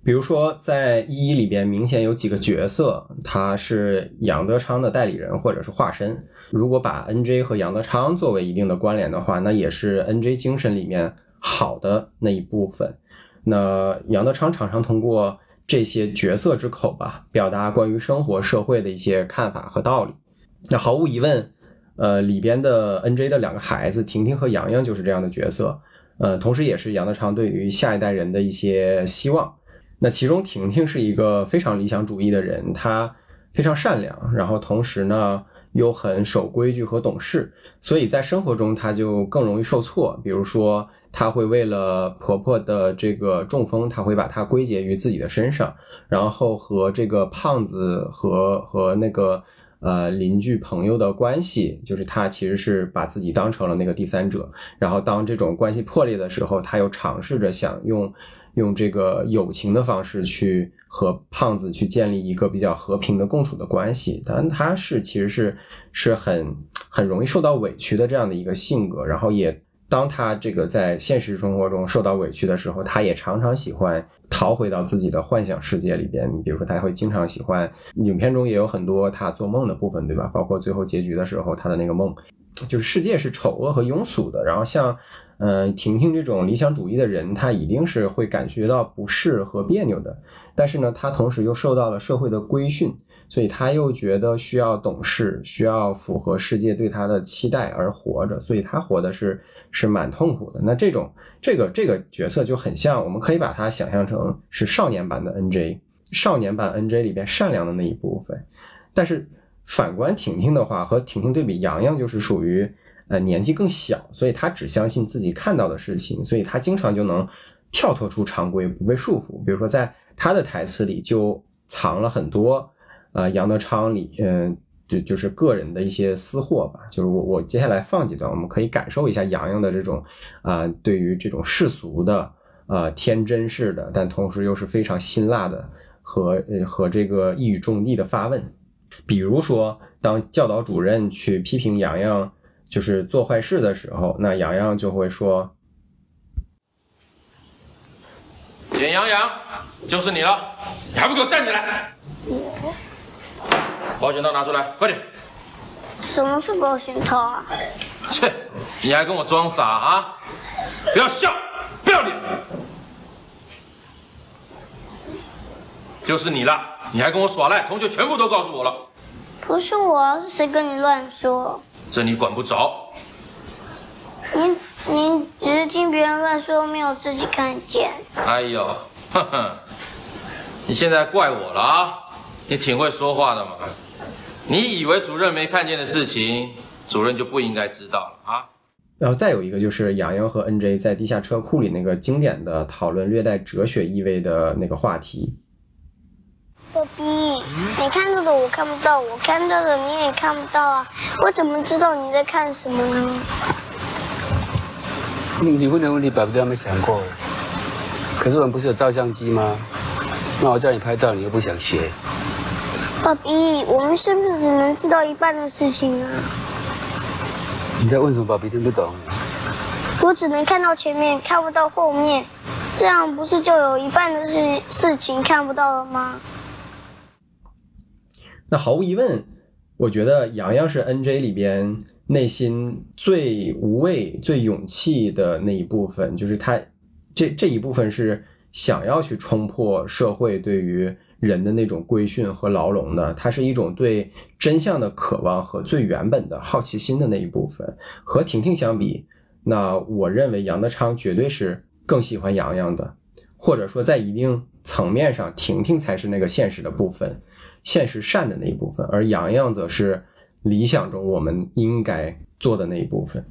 比如说，在一一里边，明显有几个角色，他是杨德昌的代理人或者是化身。如果把 N J 和杨德昌作为一定的关联的话，那也是 N J 精神里面。好的那一部分，那杨德昌常常通过这些角色之口吧，表达关于生活社会的一些看法和道理。那毫无疑问，呃，里边的 N J 的两个孩子婷婷和洋洋就是这样的角色，呃，同时也是杨德昌对于下一代人的一些希望。那其中婷婷是一个非常理想主义的人，她非常善良，然后同时呢。又很守规矩和懂事，所以在生活中她就更容易受挫。比如说，她会为了婆婆的这个中风，她会把它归结于自己的身上，然后和这个胖子和和那个呃邻居朋友的关系，就是她其实是把自己当成了那个第三者。然后当这种关系破裂的时候，她又尝试着想用。用这个友情的方式去和胖子去建立一个比较和平的共处的关系，但他是其实是是很很容易受到委屈的这样的一个性格，然后也当他这个在现实生活中受到委屈的时候，他也常常喜欢逃回到自己的幻想世界里边，比如说他会经常喜欢，影片中也有很多他做梦的部分，对吧？包括最后结局的时候，他的那个梦，就是世界是丑恶和庸俗的，然后像。嗯，婷婷这种理想主义的人，他一定是会感觉到不适和别扭的。但是呢，他同时又受到了社会的规训，所以他又觉得需要懂事，需要符合世界对他的期待而活着。所以他活的是是蛮痛苦的。那这种这个这个角色就很像，我们可以把它想象成是少年版的 N J，少年版 N J 里边善良的那一部分。但是反观婷婷的话，和婷婷对比，洋洋就是属于。呃，年纪更小，所以他只相信自己看到的事情，所以他经常就能跳脱出常规，不被束缚。比如说，在他的台词里就藏了很多，呃，杨德昌里，嗯，就就是个人的一些私货吧。就是我我接下来放几段，我们可以感受一下杨洋的这种啊，对于这种世俗的，呃，天真式的，但同时又是非常辛辣的和和这个一语中的的发问。比如说，当教导主任去批评杨洋。就是做坏事的时候，那洋洋就会说：“
简阳洋，就是你了，你还不给我站起来！保险套拿出来，快点！
什么是保险套啊？
切，你还跟我装傻啊？不要笑，不要脸！就是你了，你还跟我耍赖，同学全部都告诉我了。
不是我，是谁跟你乱说？”
这你管不着。
您您只是听别人乱说，没有自己看见。
哎呦，哼哼，你现在怪我了啊？你挺会说话的嘛。你以为主任没看见的事情，主任就不应该知道了啊？
然后再有一个就是杨洋和 N J 在地下车库里那个经典的讨论略带哲学意味的那个话题。
爸比，你看到的我看不到，我看到的你也看不到啊！我怎么知道你在看什么呢？
你问的问题，爸比都没想过。可是我们不是有照相机吗？那我叫你拍照，你又不想学。
爸比，我们是不是只能知道一半的事情啊？
你在问什么？爸比听不懂。
我只能看到前面，看不到后面，这样不是就有一半的事事情看不到了吗？
那毫无疑问，我觉得洋洋是 NJ 里边内心最无畏、最勇气的那一部分，就是他这这一部分是想要去冲破社会对于人的那种规训和牢笼的，它是一种对真相的渴望和最原本的好奇心的那一部分。和婷婷相比，那我认为杨德昌绝对是更喜欢洋洋的，或者说在一定层面上，婷婷才是那个现实的部分。现实善的那一部分，而洋洋则是理想中我们应该做的那一部分。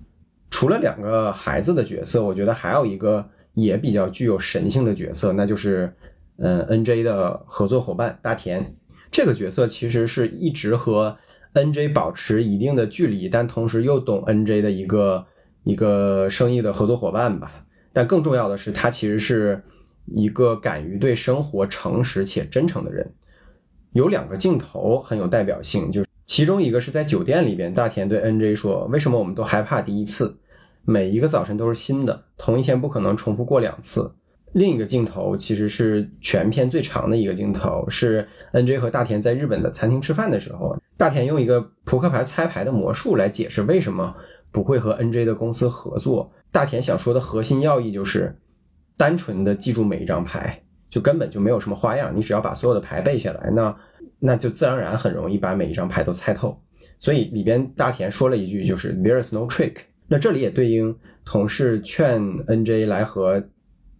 除了两个孩子的角色，我觉得还有一个也比较具有神性的角色，那就是嗯 NJ 的合作伙伴大田。这个角色其实是一直和 NJ 保持一定的距离，但同时又懂 NJ 的一个一个生意的合作伙伴吧。但更重要的是，他其实是一个敢于对生活诚实且真诚的人。有两个镜头很有代表性，就是其中一个是在酒店里边，大田对 NJ 说：“为什么我们都害怕第一次？每一个早晨都是新的，同一天不可能重复过两次。”另一个镜头其实是全片最长的一个镜头，是 NJ 和大田在日本的餐厅吃饭的时候，大田用一个扑克牌猜牌的魔术来解释为什么不会和 NJ 的公司合作。大田想说的核心要义就是单纯的记住每一张牌。就根本就没有什么花样，你只要把所有的牌背下来，那那就自然而然很容易把每一张牌都猜透。所以里边大田说了一句，就是 There is no trick。那这里也对应同事劝 NJ 来和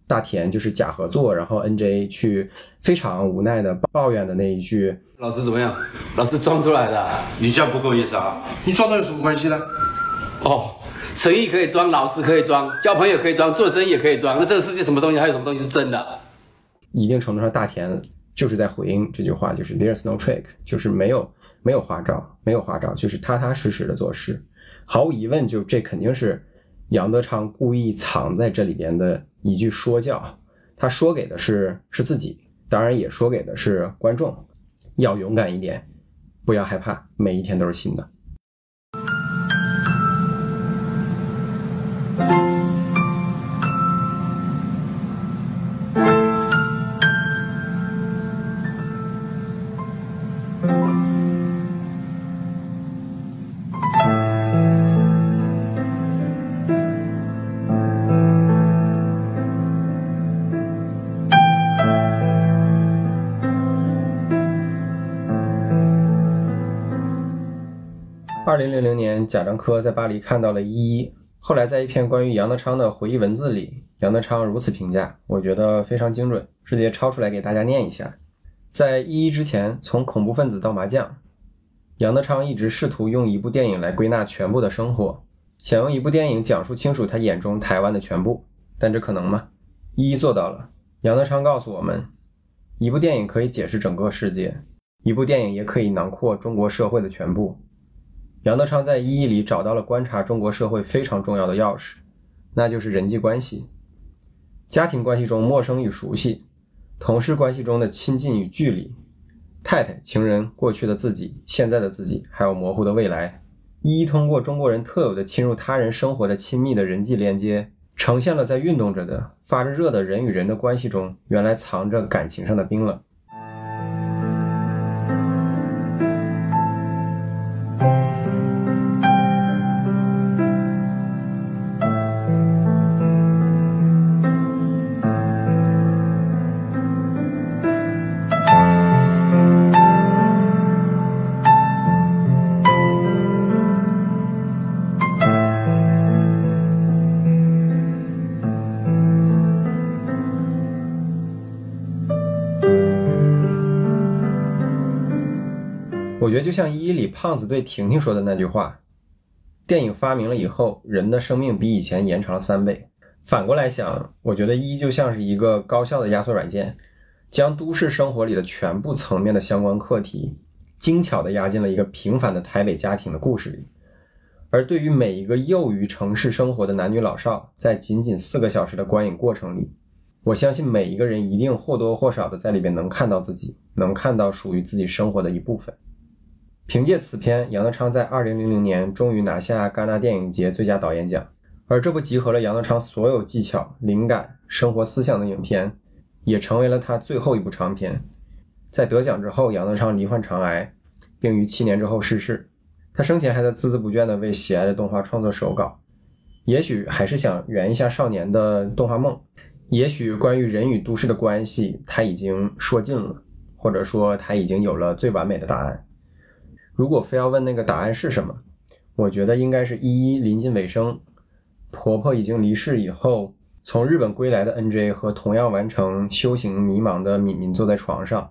大田就是假合作，然后 NJ 去非常无奈的抱怨的那一句：“
老师怎么样？老师装出来的。
你这样不够意思啊！你装的有什么关系呢？
哦，诚意可以装，老师可以装，交朋友可以装，做生意也可以装。那这个世界什么东西还有什么东西是真的？”
一定程度上，大田就是在回应这句话，就是 "There's no trick"，就是没有没有花招，没有花招，就是踏踏实实的做事。毫无疑问，就这肯定是杨德昌故意藏在这里边的一句说教。他说给的是是自己，当然也说给的是观众，要勇敢一点，不要害怕，每一天都是新的。零零零年，贾樟柯在巴黎看到了一一。后来，在一篇关于杨德昌的回忆文字里，杨德昌如此评价，我觉得非常精准，直接抄出来给大家念一下。在一一之前，从恐怖分子到麻将，杨德昌一直试图用一部电影来归纳全部的生活，想用一部电影讲述清楚他眼中台湾的全部，但这可能吗？一一做到了。杨德昌告诉我们，一部电影可以解释整个世界，一部电影也可以囊括中国社会的全部。杨德昌在《一一》里找到了观察中国社会非常重要的钥匙，那就是人际关系。家庭关系中陌生与熟悉，同事关系中的亲近与距离，太太、情人、过去的自己、现在的自己，还有模糊的未来，一一通过中国人特有的侵入他人生活的亲密的人际连接，呈现了在运动着的、发着热的人与人的关系中，原来藏着感情上的冰冷。觉得就像《一一》里胖子对婷婷说的那句话：“电影发明了以后，人的生命比以前延长了三倍。”反过来想，我觉得《一一》就像是一个高效的压缩软件，将都市生活里的全部层面的相关课题，精巧地压进了一个平凡的台北家庭的故事里。而对于每一个囿于城市生活的男女老少，在仅仅四个小时的观影过程里，我相信每一个人一定或多或少的在里边能看到自己，能看到属于自己生活的一部分。凭借此片，杨德昌在2000年终于拿下戛纳电影节最佳导演奖。而这部集合了杨德昌所有技巧、灵感、生活思想的影片，也成为了他最后一部长片。在得奖之后，杨德昌罹患肠癌，并于七年之后逝世。他生前还在孜孜不倦地为喜爱的动画创作手稿，也许还是想圆一下少年的动画梦。也许关于人与都市的关系，他已经说尽了，或者说他已经有了最完美的答案。如果非要问那个答案是什么，我觉得应该是一一临近尾声，婆婆已经离世以后，从日本归来的 NJ 和同样完成修行迷茫的敏敏坐在床上，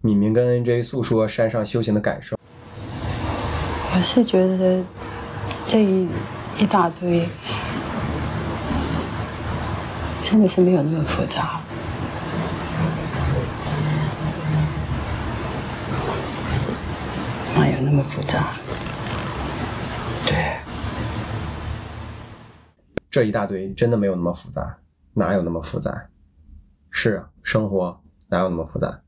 敏敏跟 NJ 诉说山上修行的感受。
我是觉得这一一大堆。真的是没有那么复杂，哪有那么复杂？对，
这一大堆真的没有那么复杂，哪有那么复杂？是啊，生活哪有那么复杂？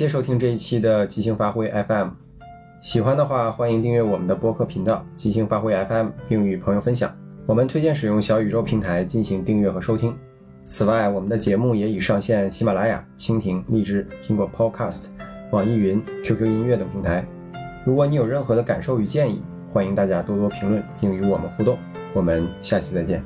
谢收听这一期的即兴发挥 FM，喜欢的话欢迎订阅我们的播客频道即兴发挥 FM，并与朋友分享。我们推荐使用小宇宙平台进行订阅和收听。此外，我们的节目也已上线喜马拉雅、蜻蜓、荔枝、苹果 Podcast、网易云、QQ 音乐等平台。如果你有任何的感受与建议，欢迎大家多多评论并与我们互动。我们下期再见。